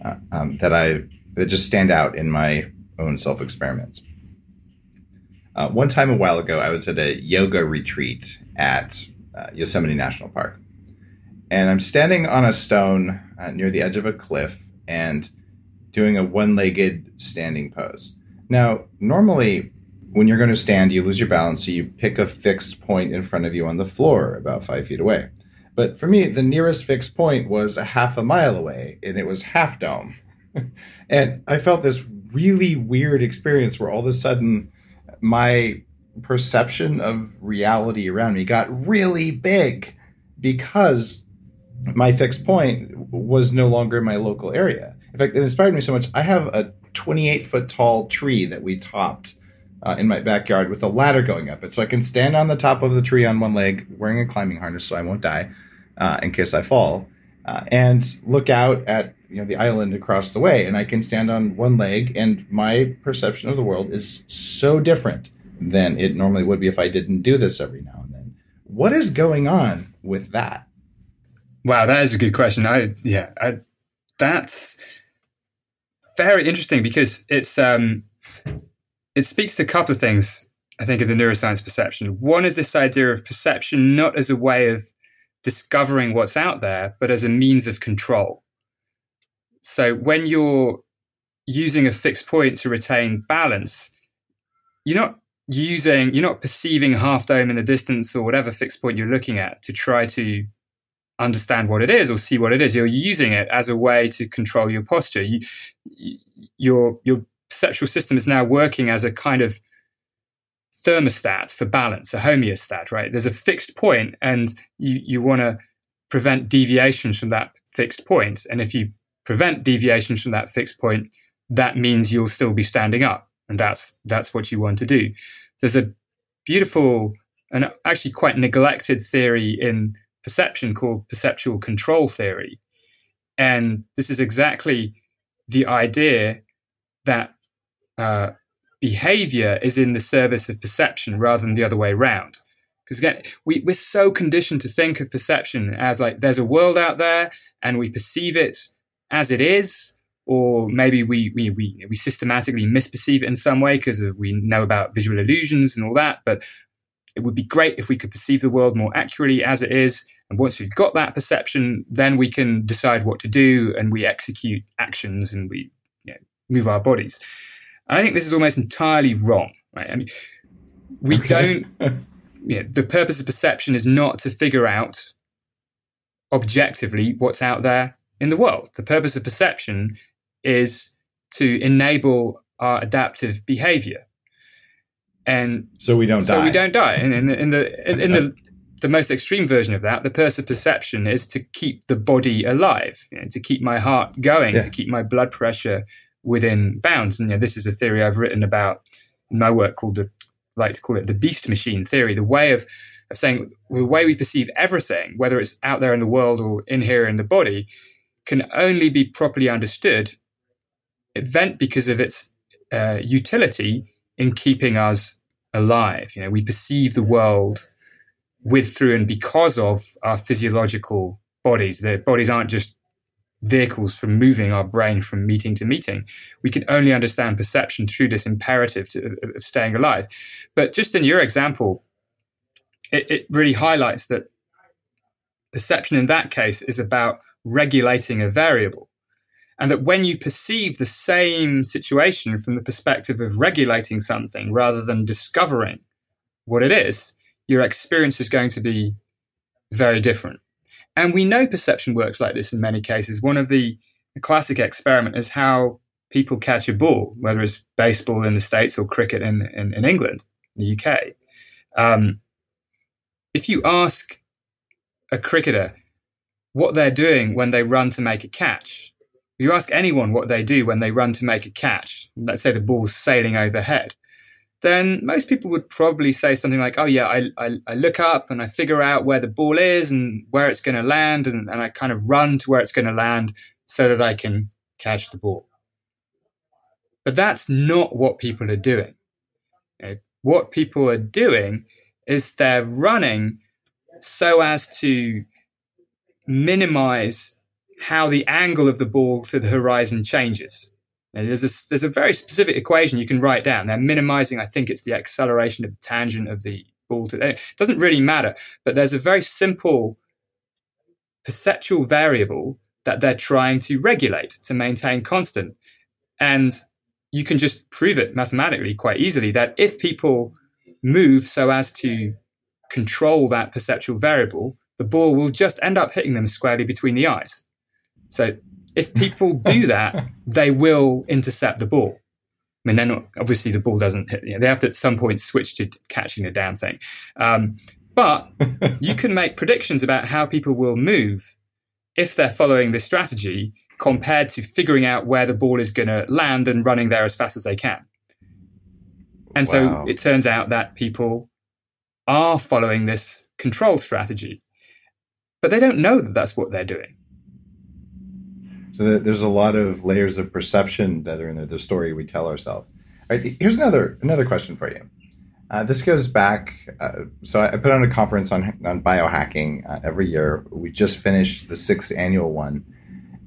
uh, um, that I that just stand out in my own self experiments. Uh, one time a while ago, I was at a yoga retreat at uh, Yosemite National Park. And I'm standing on a stone uh, near the edge of a cliff and doing a one legged standing pose. Now, normally, when you're going to stand, you lose your balance, so you pick a fixed point in front of you on the floor about five feet away. But for me, the nearest fixed point was a half a mile away, and it was half dome. and I felt this really weird experience where all of a sudden my perception of reality around me got really big because my fixed point was no longer in my local area. In fact, it inspired me so much. I have a 28 foot tall tree that we topped uh, in my backyard with a ladder going up it. So I can stand on the top of the tree on one leg, wearing a climbing harness so I won't die uh, in case I fall, uh, and look out at you know the island across the way and i can stand on one leg and my perception of the world is so different than it normally would be if i didn't do this every now and then. What is going on with that? Wow that is a good question. I yeah I, that's very interesting because it's um it speaks to a couple of things i think of the neuroscience perception. One is this idea of perception not as a way of discovering what's out there but as a means of control so when you're using a fixed point to retain balance, you're not using, you're not perceiving half dome in the distance or whatever fixed point you're looking at to try to understand what it is or see what it is. You're using it as a way to control your posture. You, your your perceptual system is now working as a kind of thermostat for balance, a homeostat, right? There's a fixed point and you, you want to prevent deviations from that fixed point. And if you prevent deviations from that fixed point, that means you'll still be standing up. And that's, that's what you want to do. There's a beautiful and actually quite neglected theory in perception called perceptual control theory. And this is exactly the idea that uh, behavior is in the service of perception rather than the other way around. Because again, we, we're so conditioned to think of perception as like there's a world out there and we perceive it as it is, or maybe we, we, we, we systematically misperceive it in some way because we know about visual illusions and all that. But it would be great if we could perceive the world more accurately as it is. And once we've got that perception, then we can decide what to do and we execute actions and we you know, move our bodies. And I think this is almost entirely wrong, right? I mean, we okay. don't you know, the purpose of perception is not to figure out objectively what's out there in the world. The purpose of perception is to enable our adaptive behavior. And so we don't so die. So we don't die. And in, in, in the in, in the the most extreme version of that, the purpose of perception is to keep the body alive, you know, to keep my heart going, yeah. to keep my blood pressure within bounds. And you know, this is a theory I've written about in my work called the like to call it the beast machine theory, the way of, of saying the way we perceive everything, whether it's out there in the world or in here in the body, can only be properly understood event because of its uh, utility in keeping us alive. You know, we perceive the world with, through, and because of our physiological bodies. The bodies aren't just vehicles for moving our brain from meeting to meeting. We can only understand perception through this imperative to, of staying alive. But just in your example, it, it really highlights that perception in that case is about regulating a variable. And that when you perceive the same situation from the perspective of regulating something rather than discovering what it is, your experience is going to be very different. And we know perception works like this in many cases. One of the, classic experiment is how people catch a ball, whether it's baseball in the States or cricket in, in, in England, in the UK. Um, if you ask a cricketer what they're doing mm. when they run to make a catch, you ask anyone what they do when they run to make a catch, let's say the ball's sailing overhead, then most people would probably say something like, oh, yeah, I, I, I look up and I figure out where the ball is and where it's going to land, and, and I kind of run to where it's going to land so that I can catch the ball. But that's not what people are doing. You know, what people are doing is they're running so as to minimize how the angle of the ball to the horizon changes. Now, there's a, there's a very specific equation you can write down. They're minimizing, I think it's the acceleration of the tangent of the ball. To, eh, it doesn't really matter, but there's a very simple perceptual variable that they're trying to regulate to maintain constant. And you can just prove it mathematically quite easily that if people move so as to control that perceptual variable, the ball will just end up hitting them squarely between the eyes. So if people do that, they will intercept the ball. I mean, they're not obviously the ball doesn't hit. You know, they have to at some point switch to catching the damn thing. Um, but you can make predictions about how people will move if they're following this strategy compared to figuring out where the ball is going to land and running there as fast as they can. And wow. so it turns out that people are following this control strategy, but they don't know that that's what they're doing. So there's a lot of layers of perception that are in the story we tell ourselves. All right, here's another another question for you. Uh, this goes back. Uh, so I, put on a conference on on biohacking uh, every year. We just finished the sixth annual one,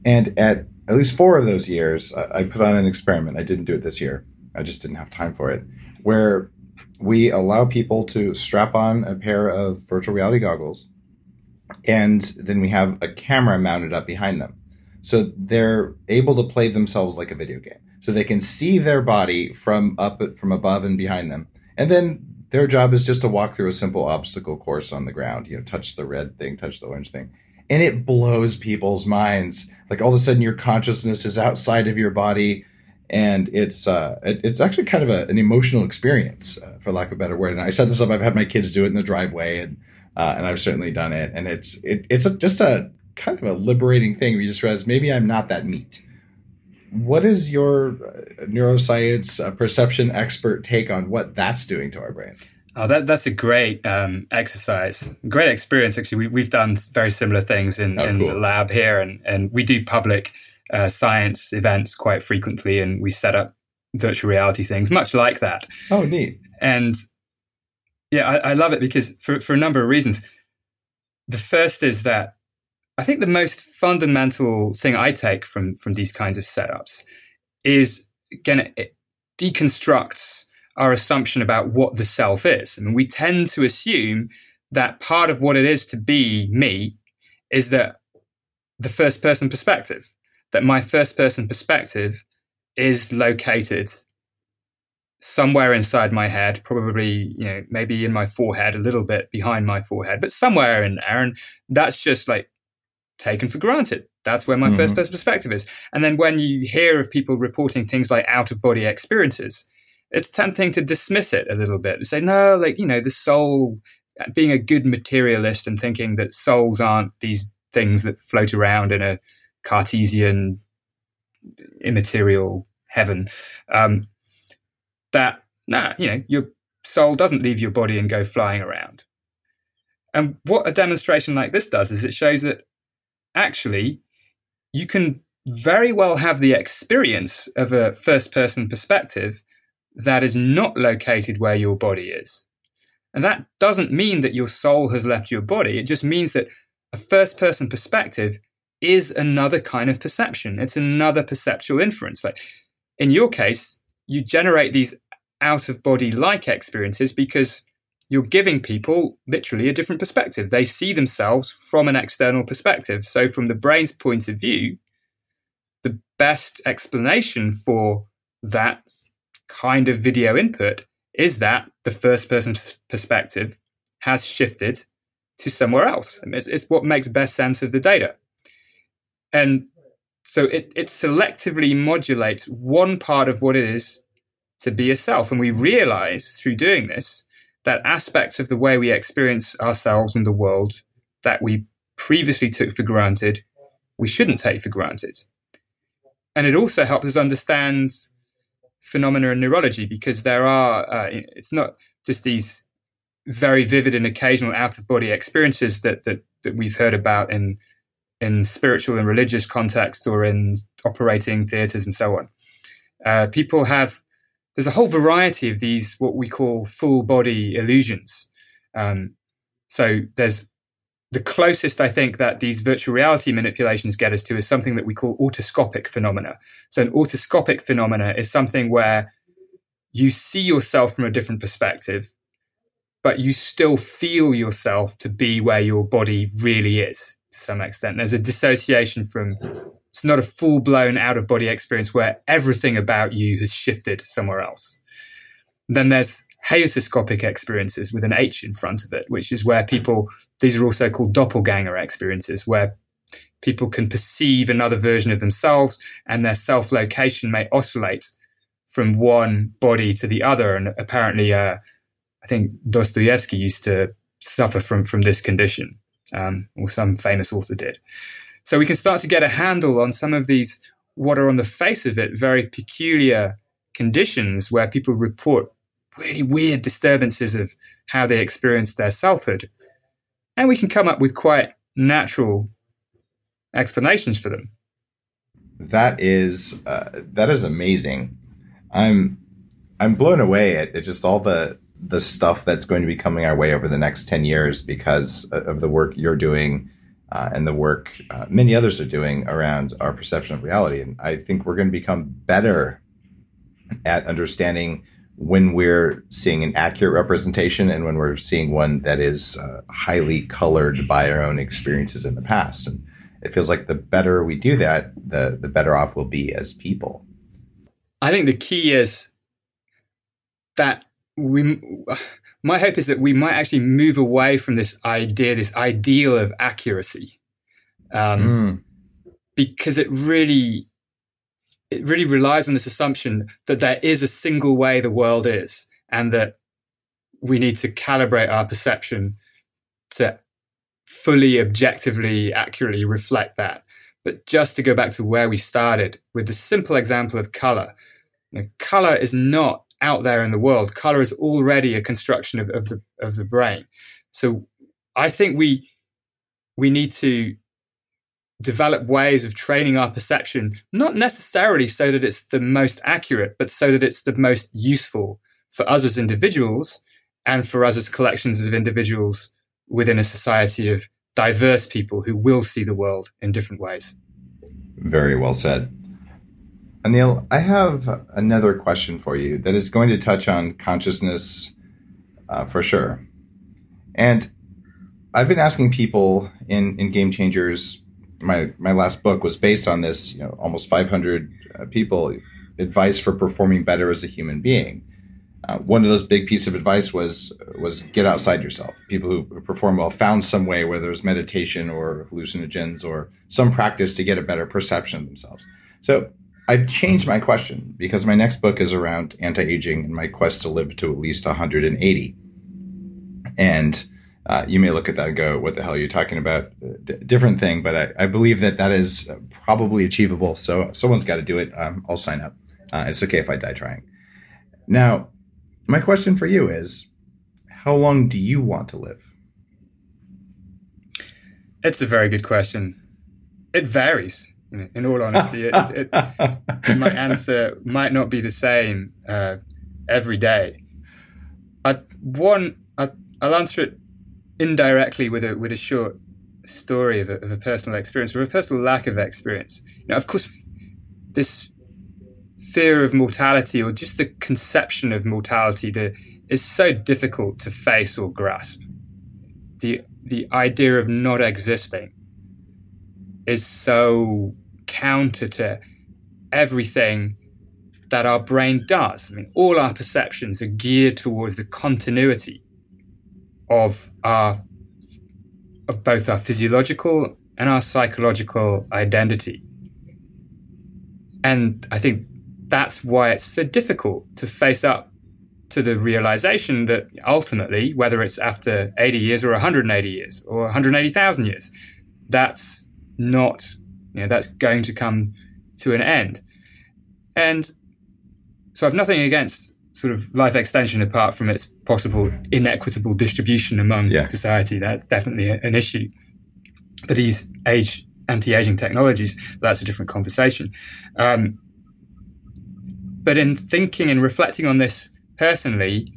and at at least four of those years, I put on an experiment. I didn't do it this year. I just didn't have time for it. Where we allow people to strap on a pair of virtual reality goggles, and then we have a camera mounted up behind them. So they're able to play themselves like a video game. So they can see their body from up from above and behind them. And then their job is just to walk through a simple obstacle course on the ground, you know, touch the red thing, touch the orange thing. And it blows people's minds. Like all of a sudden your consciousness is outside of your body and it's uh, it, it's actually kind of a, an emotional experience, uh, for lack of a better word. And I set this up. I've had my kids do it in the driveway, and uh, and I've certainly done it. And it's it, it's a, just a kind of a liberating thing. We just realize maybe I'm not that meat. What is your uh, neuroscience uh, perception expert take on what that's doing to our brains? Oh, that, that's a great um, exercise, great experience. Actually, we, have done very similar things in, oh, in cool. the lab here, and, and we do public uh, science events quite frequently, and we set up virtual reality things, much like that. Oh, neat. And Yeah, I, I love it because for, for a number of reasons. The first is that I think the most fundamental thing I take from from these kinds of setups is again it deconstructs our assumption about what the self is. I mean, we tend to assume that part of what it is to be me is that the first person perspective, that my first person perspective is located somewhere inside my head, probably, you know, maybe in my forehead, a little bit behind my forehead, but somewhere in there. And that's just like taken for granted. That's where my mm-hmm. first person perspective is. And then when you hear of people reporting things like out of body experiences, it's tempting to dismiss it a little bit and say, no, like, you know, the soul, being a good materialist and thinking that souls aren't these things that float around in a Cartesian immaterial heaven. Um, that, nah, you know, your soul doesn't leave your body and go flying around. And what a demonstration like this does is it shows that actually you can very well have the experience of a first person perspective that is not located where your body is. And that doesn't mean that your soul has left your body. It just means that a first person perspective is another kind of perception. It's another perceptual inference. Like in your case, you generate these out of body like experiences because you're giving people literally a different perspective. They see themselves from an external perspective. So, from the brain's point of view, the best explanation for that kind of video input is that the first person perspective has shifted to somewhere else. It's, it's, what makes best sense of the data. And so it, it selectively modulates one part of what it is to be a self. And we realize through doing this that aspects of the way we experience ourselves in the world that we previously took for granted, we shouldn't take for granted. And it also helps us understand phenomena in neurology because there are, uh, it's not just these very vivid and occasional out of body experiences that, that, that we've heard about in, in spiritual and religious contexts or in operating theaters and so on. Uh, people have there's a whole variety of these what we call full body illusions. Um, so there's the closest I think that these virtual reality manipulations get us to is something that we call autoscopic phenomena. So an autoscopic phenomena is something where you see yourself from a different perspective, but you still feel yourself to be where your body really is to some extent. There's a dissociation from it's not a full blown out of body experience where everything about you has shifted somewhere else. Then there's heautoscopic experiences with an H in front of it, which is where people, these are also called doppelganger experiences, where people can perceive another version of themselves and their self location may oscillate from one body to the other. And apparently, uh, I think Dostoevsky used to suffer from, from this condition, um, or some famous author did. So we can start to get a handle on some of these, what are on the face of it, very peculiar conditions where people report really weird disturbances of how they experience their selfhood. And we can come up with quite natural explanations for them. That is uh, that is amazing. I'm I'm blown away at, at, just all the the stuff that's going to be coming our way over the next 10 years because of the work you're doing uh, and the work uh, many others are doing around our perception of reality. And I think we're going to become better at understanding when we're seeing an accurate representation and when we're seeing one that is uh, highly colored by our own experiences in the past. And it feels like the better we do that, the the better off we'll be as people. I think the key is that we my hope is that we might actually move away from this idea, this ideal of accuracy, um, mm. because it really, it really relies on this assumption that there is a single way the world is, and that we need to calibrate our perception to fully, objectively, accurately reflect that. But just to go back to where we started with the simple example of color, you know, color is not out there in the world. Color is already a construction of, of the of the brain. So I think we we need to develop ways of training our perception, not necessarily so that it's the most accurate, but so that it's the most useful for us as individuals and for us as collections of individuals within a society of diverse people who will see the world in different ways. Very well said. Anil, I have another question for you that is going to touch on consciousness uh, for sure. And I've been asking people in, in Game Changers. My my last book was based on this. You know, almost 500 uh, people advice for performing better as a human being. Uh, one of those big pieces of advice was was get outside yourself. People who, perform well found some way, whether it's meditation or hallucinogens or some practice to get a better perception of themselves. So I've changed my question because my next book is around anti-aging and my quest to live to at least 180. And uh, you may look at that and go, "What the hell are you talking about?" D- different thing, but I, I, believe that that is probably achievable. So someone's got to do it. Um, I'll sign up. Uh, it's okay if I die trying. Now, my question for you is how long do you want to live? It's a very good question. It varies, in all honesty. it, it, my answer might not be the same uh, every day. I, one, I, will answer it indirectly with a with a short story of a, of a, personal experience or a personal lack of experience. You know, of course, this fear of mortality or just the conception of mortality that is so difficult to face or grasp. The the idea of not existing is so counter to everything that our brain does. I mean, all our perceptions are geared towards the continuity of our of both our physiological and our psychological identity. And I think that's why it's so difficult to face up to the realization that ultimately, whether it's after 80 years or 180 years or 180,000 years, that's not, you know, that's going to come to an end. And so I've nothing against sort of life extension apart from its possible inequitable distribution among yeah. society. That's definitely an issue. For these age anti-aging technologies, that's a different conversation. Um, but in thinking and reflecting on this personally,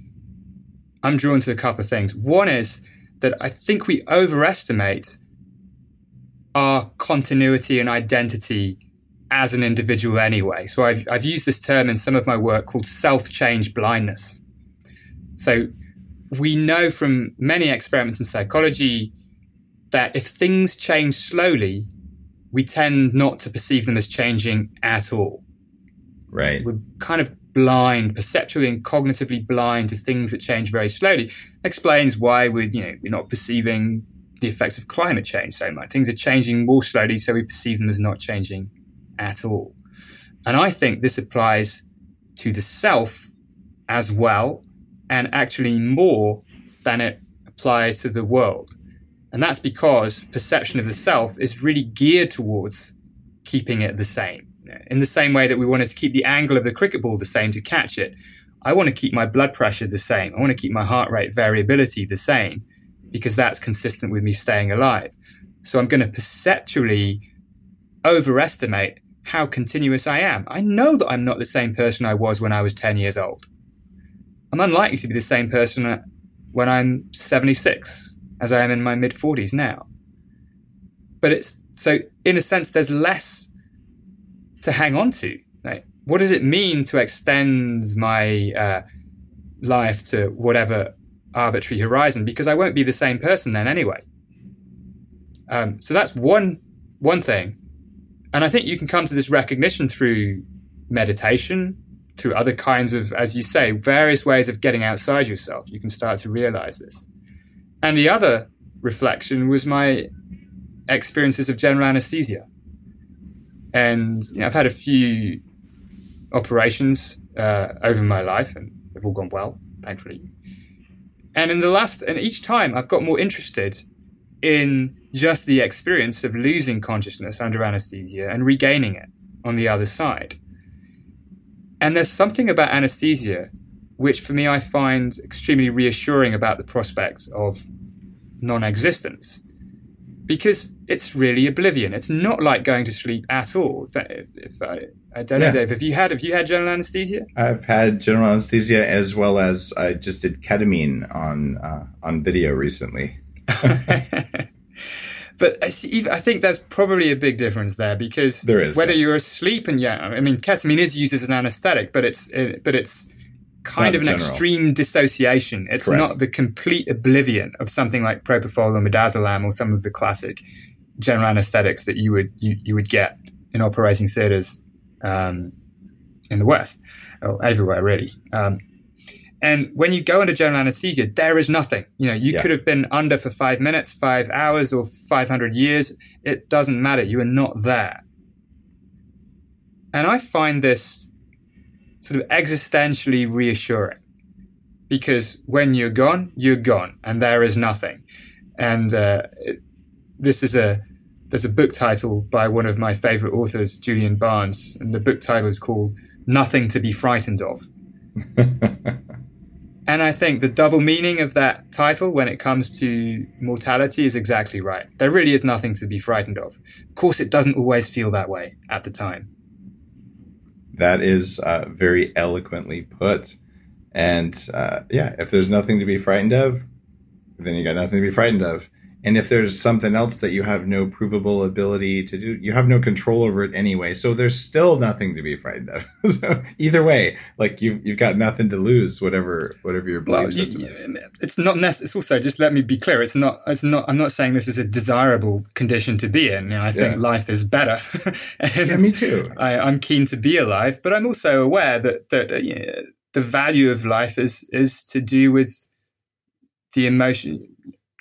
I'm drawn to a couple of things. One is that I think we overestimate our continuity and identity as an individual anyway. So I've, I've used this term in some of my work called self change blindness. So we know from many experiments in psychology that if things change slowly, we tend not to perceive them as changing at all. Right. We're kind of blind, perceptually and cognitively blind to things that change very slowly. Explains why we're, you know, we're not perceiving the effects of climate change so much. Things are changing more slowly, so we perceive them as not changing at all. And I think this applies to the self as well, and actually more than it applies to the world. And that's because perception of the self is really geared towards keeping it the same in the same way that we wanted to keep the angle of the cricket ball the same to catch it, I want to keep my blood pressure the same. I want to keep my heart rate variability the same because that's consistent with me staying alive. So I'm going to perceptually overestimate how continuous I am. I know that I'm not the same person I was when I was 10 years old. I'm unlikely to be the same person when I'm 76 as I am in my mid 40s now. But it's so, in a sense, there's less to hang on to. Like, what does it mean to extend my uh, life to whatever arbitrary horizon? Because I won't be the same person then anyway. Um, so that's one one thing, and I think you can come to this recognition through meditation, through other kinds of, as you say, various ways of getting outside yourself. You can start to realize this. And the other reflection was my experiences of general anesthesia. And you know, I've had a few operations uh, over my life, and they've all gone well, thankfully. And in the last, and each time, I've got more interested in just the experience of losing consciousness under anesthesia and regaining it on the other side. And there's something about anesthesia which, for me, I find extremely reassuring about the prospects of non existence because it's really oblivion. It's not like going to sleep at all. If, if I, I don't know, Yeah. Dave, have you had have you had general anesthesia? I've had general anesthesia as well as I just did ketamine on uh, on video recently. but I, see, I think there's probably a big difference there because There is, whether yeah. you're asleep and yeah, I mean ketamine is used as an anesthetic, but it's it, but it's kind of an general. extreme dissociation. It's Correct. not the complete oblivion of something like propofol or midazolam or some of the classic general anesthetics that you would you, you would get in operating theaters um, in the West or everywhere really. Um, and when you go under general anesthesia, there is nothing. You know, you Yeah. could have been under for five minutes, five hours, or 500 years. It doesn't matter. You are not there. And I find this sort of existentially reassuring because when you're gone, you're gone, and there is nothing. And uh, it, this is a there's a book title by one of my favorite authors, Julian Barnes, and the book title is called "Nothing to Be Frightened of." And I think the double meaning of that title when it comes to mortality is exactly right. There really is nothing to be frightened of. Of course, it doesn't always feel that way at the time. That is uh, very eloquently put. And uh, yeah, if there's nothing to be frightened of, then you got nothing to be frightened of. And if there's something else that you have no provable ability to do, you have no control over it anyway. So there's still nothing to be frightened of. so either way, like you you've got nothing to lose, whatever whatever your belief Well, you- system is. it's not necessary. It's also just let me be clear. It's not. It's not. I'm not saying this is a desirable condition to be in. You know, I think Yeah. life is better. Yeah, me too. I, I'm keen to be alive, but I'm also aware that that uh, you know, the value of life is is to do with the emotion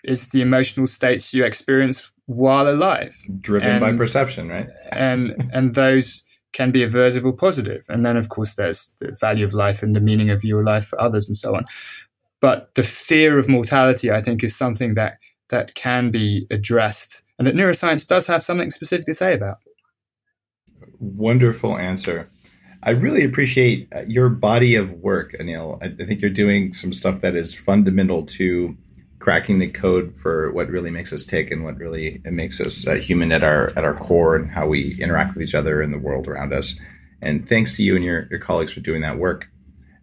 is the emotional states you experience while alive, Driven by perception, right? and and those can be aversive or positive. And then, of course, there's the value of life and the meaning of your life for others, and so on. But the fear of mortality, I think, is something that that can be addressed, and that neuroscience does have something specific to say about. Wonderful answer. I really appreciate uh, your body of work, Anil. I think you're doing some stuff that is fundamental to cracking the code for what really makes us tick and what really makes us uh, human at our at our core and how we interact with each other and the world around us. And thanks to you and your, your colleagues for doing that work.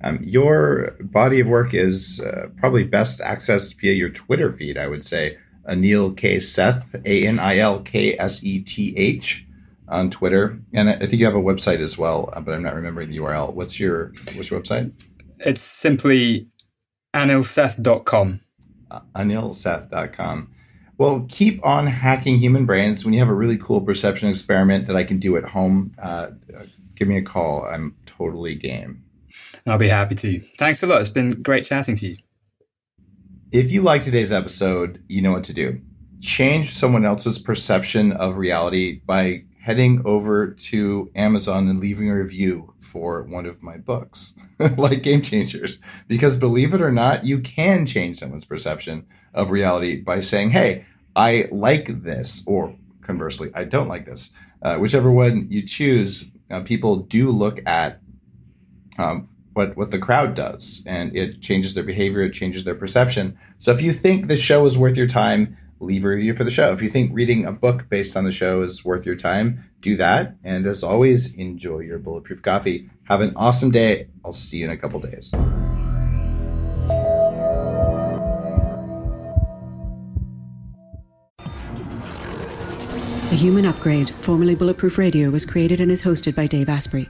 Um, your body of work is uh, probably best accessed via your Twitter feed, I would say. Anil K. Seth, A N I L K S E T H on Twitter, and I think you have a website as well, uh, but I'm not remembering the URL. What's your What's your website? It's simply anilseth.com. AnilSeth.com. Well, keep on hacking human brains. When you have a really cool perception experiment that I can do at home, uh, uh, give me a call. I'm totally game. I'll be happy to. Thanks a lot. It's been great chatting to you. If you like today's episode, you know what to do. Change someone else's perception of reality by heading over to Amazon and leaving a review for one of my books, like Game Changers. Because believe it or not, you can change someone's perception of reality by saying, hey, I like this, or conversely, I don't like this. Uh, whichever one you choose, uh, people do look at um, what what the crowd does, and it changes their behavior, it changes their perception. So if you think the show is worth your time, leave a review for the show. If you think reading a book based on the show is worth your time, do that. And as always, enjoy your bulletproof coffee. Have an awesome day. I'll see you in a couple days. The Human Upgrade, formerly Bulletproof Radio, was created and is hosted by Dave Asprey.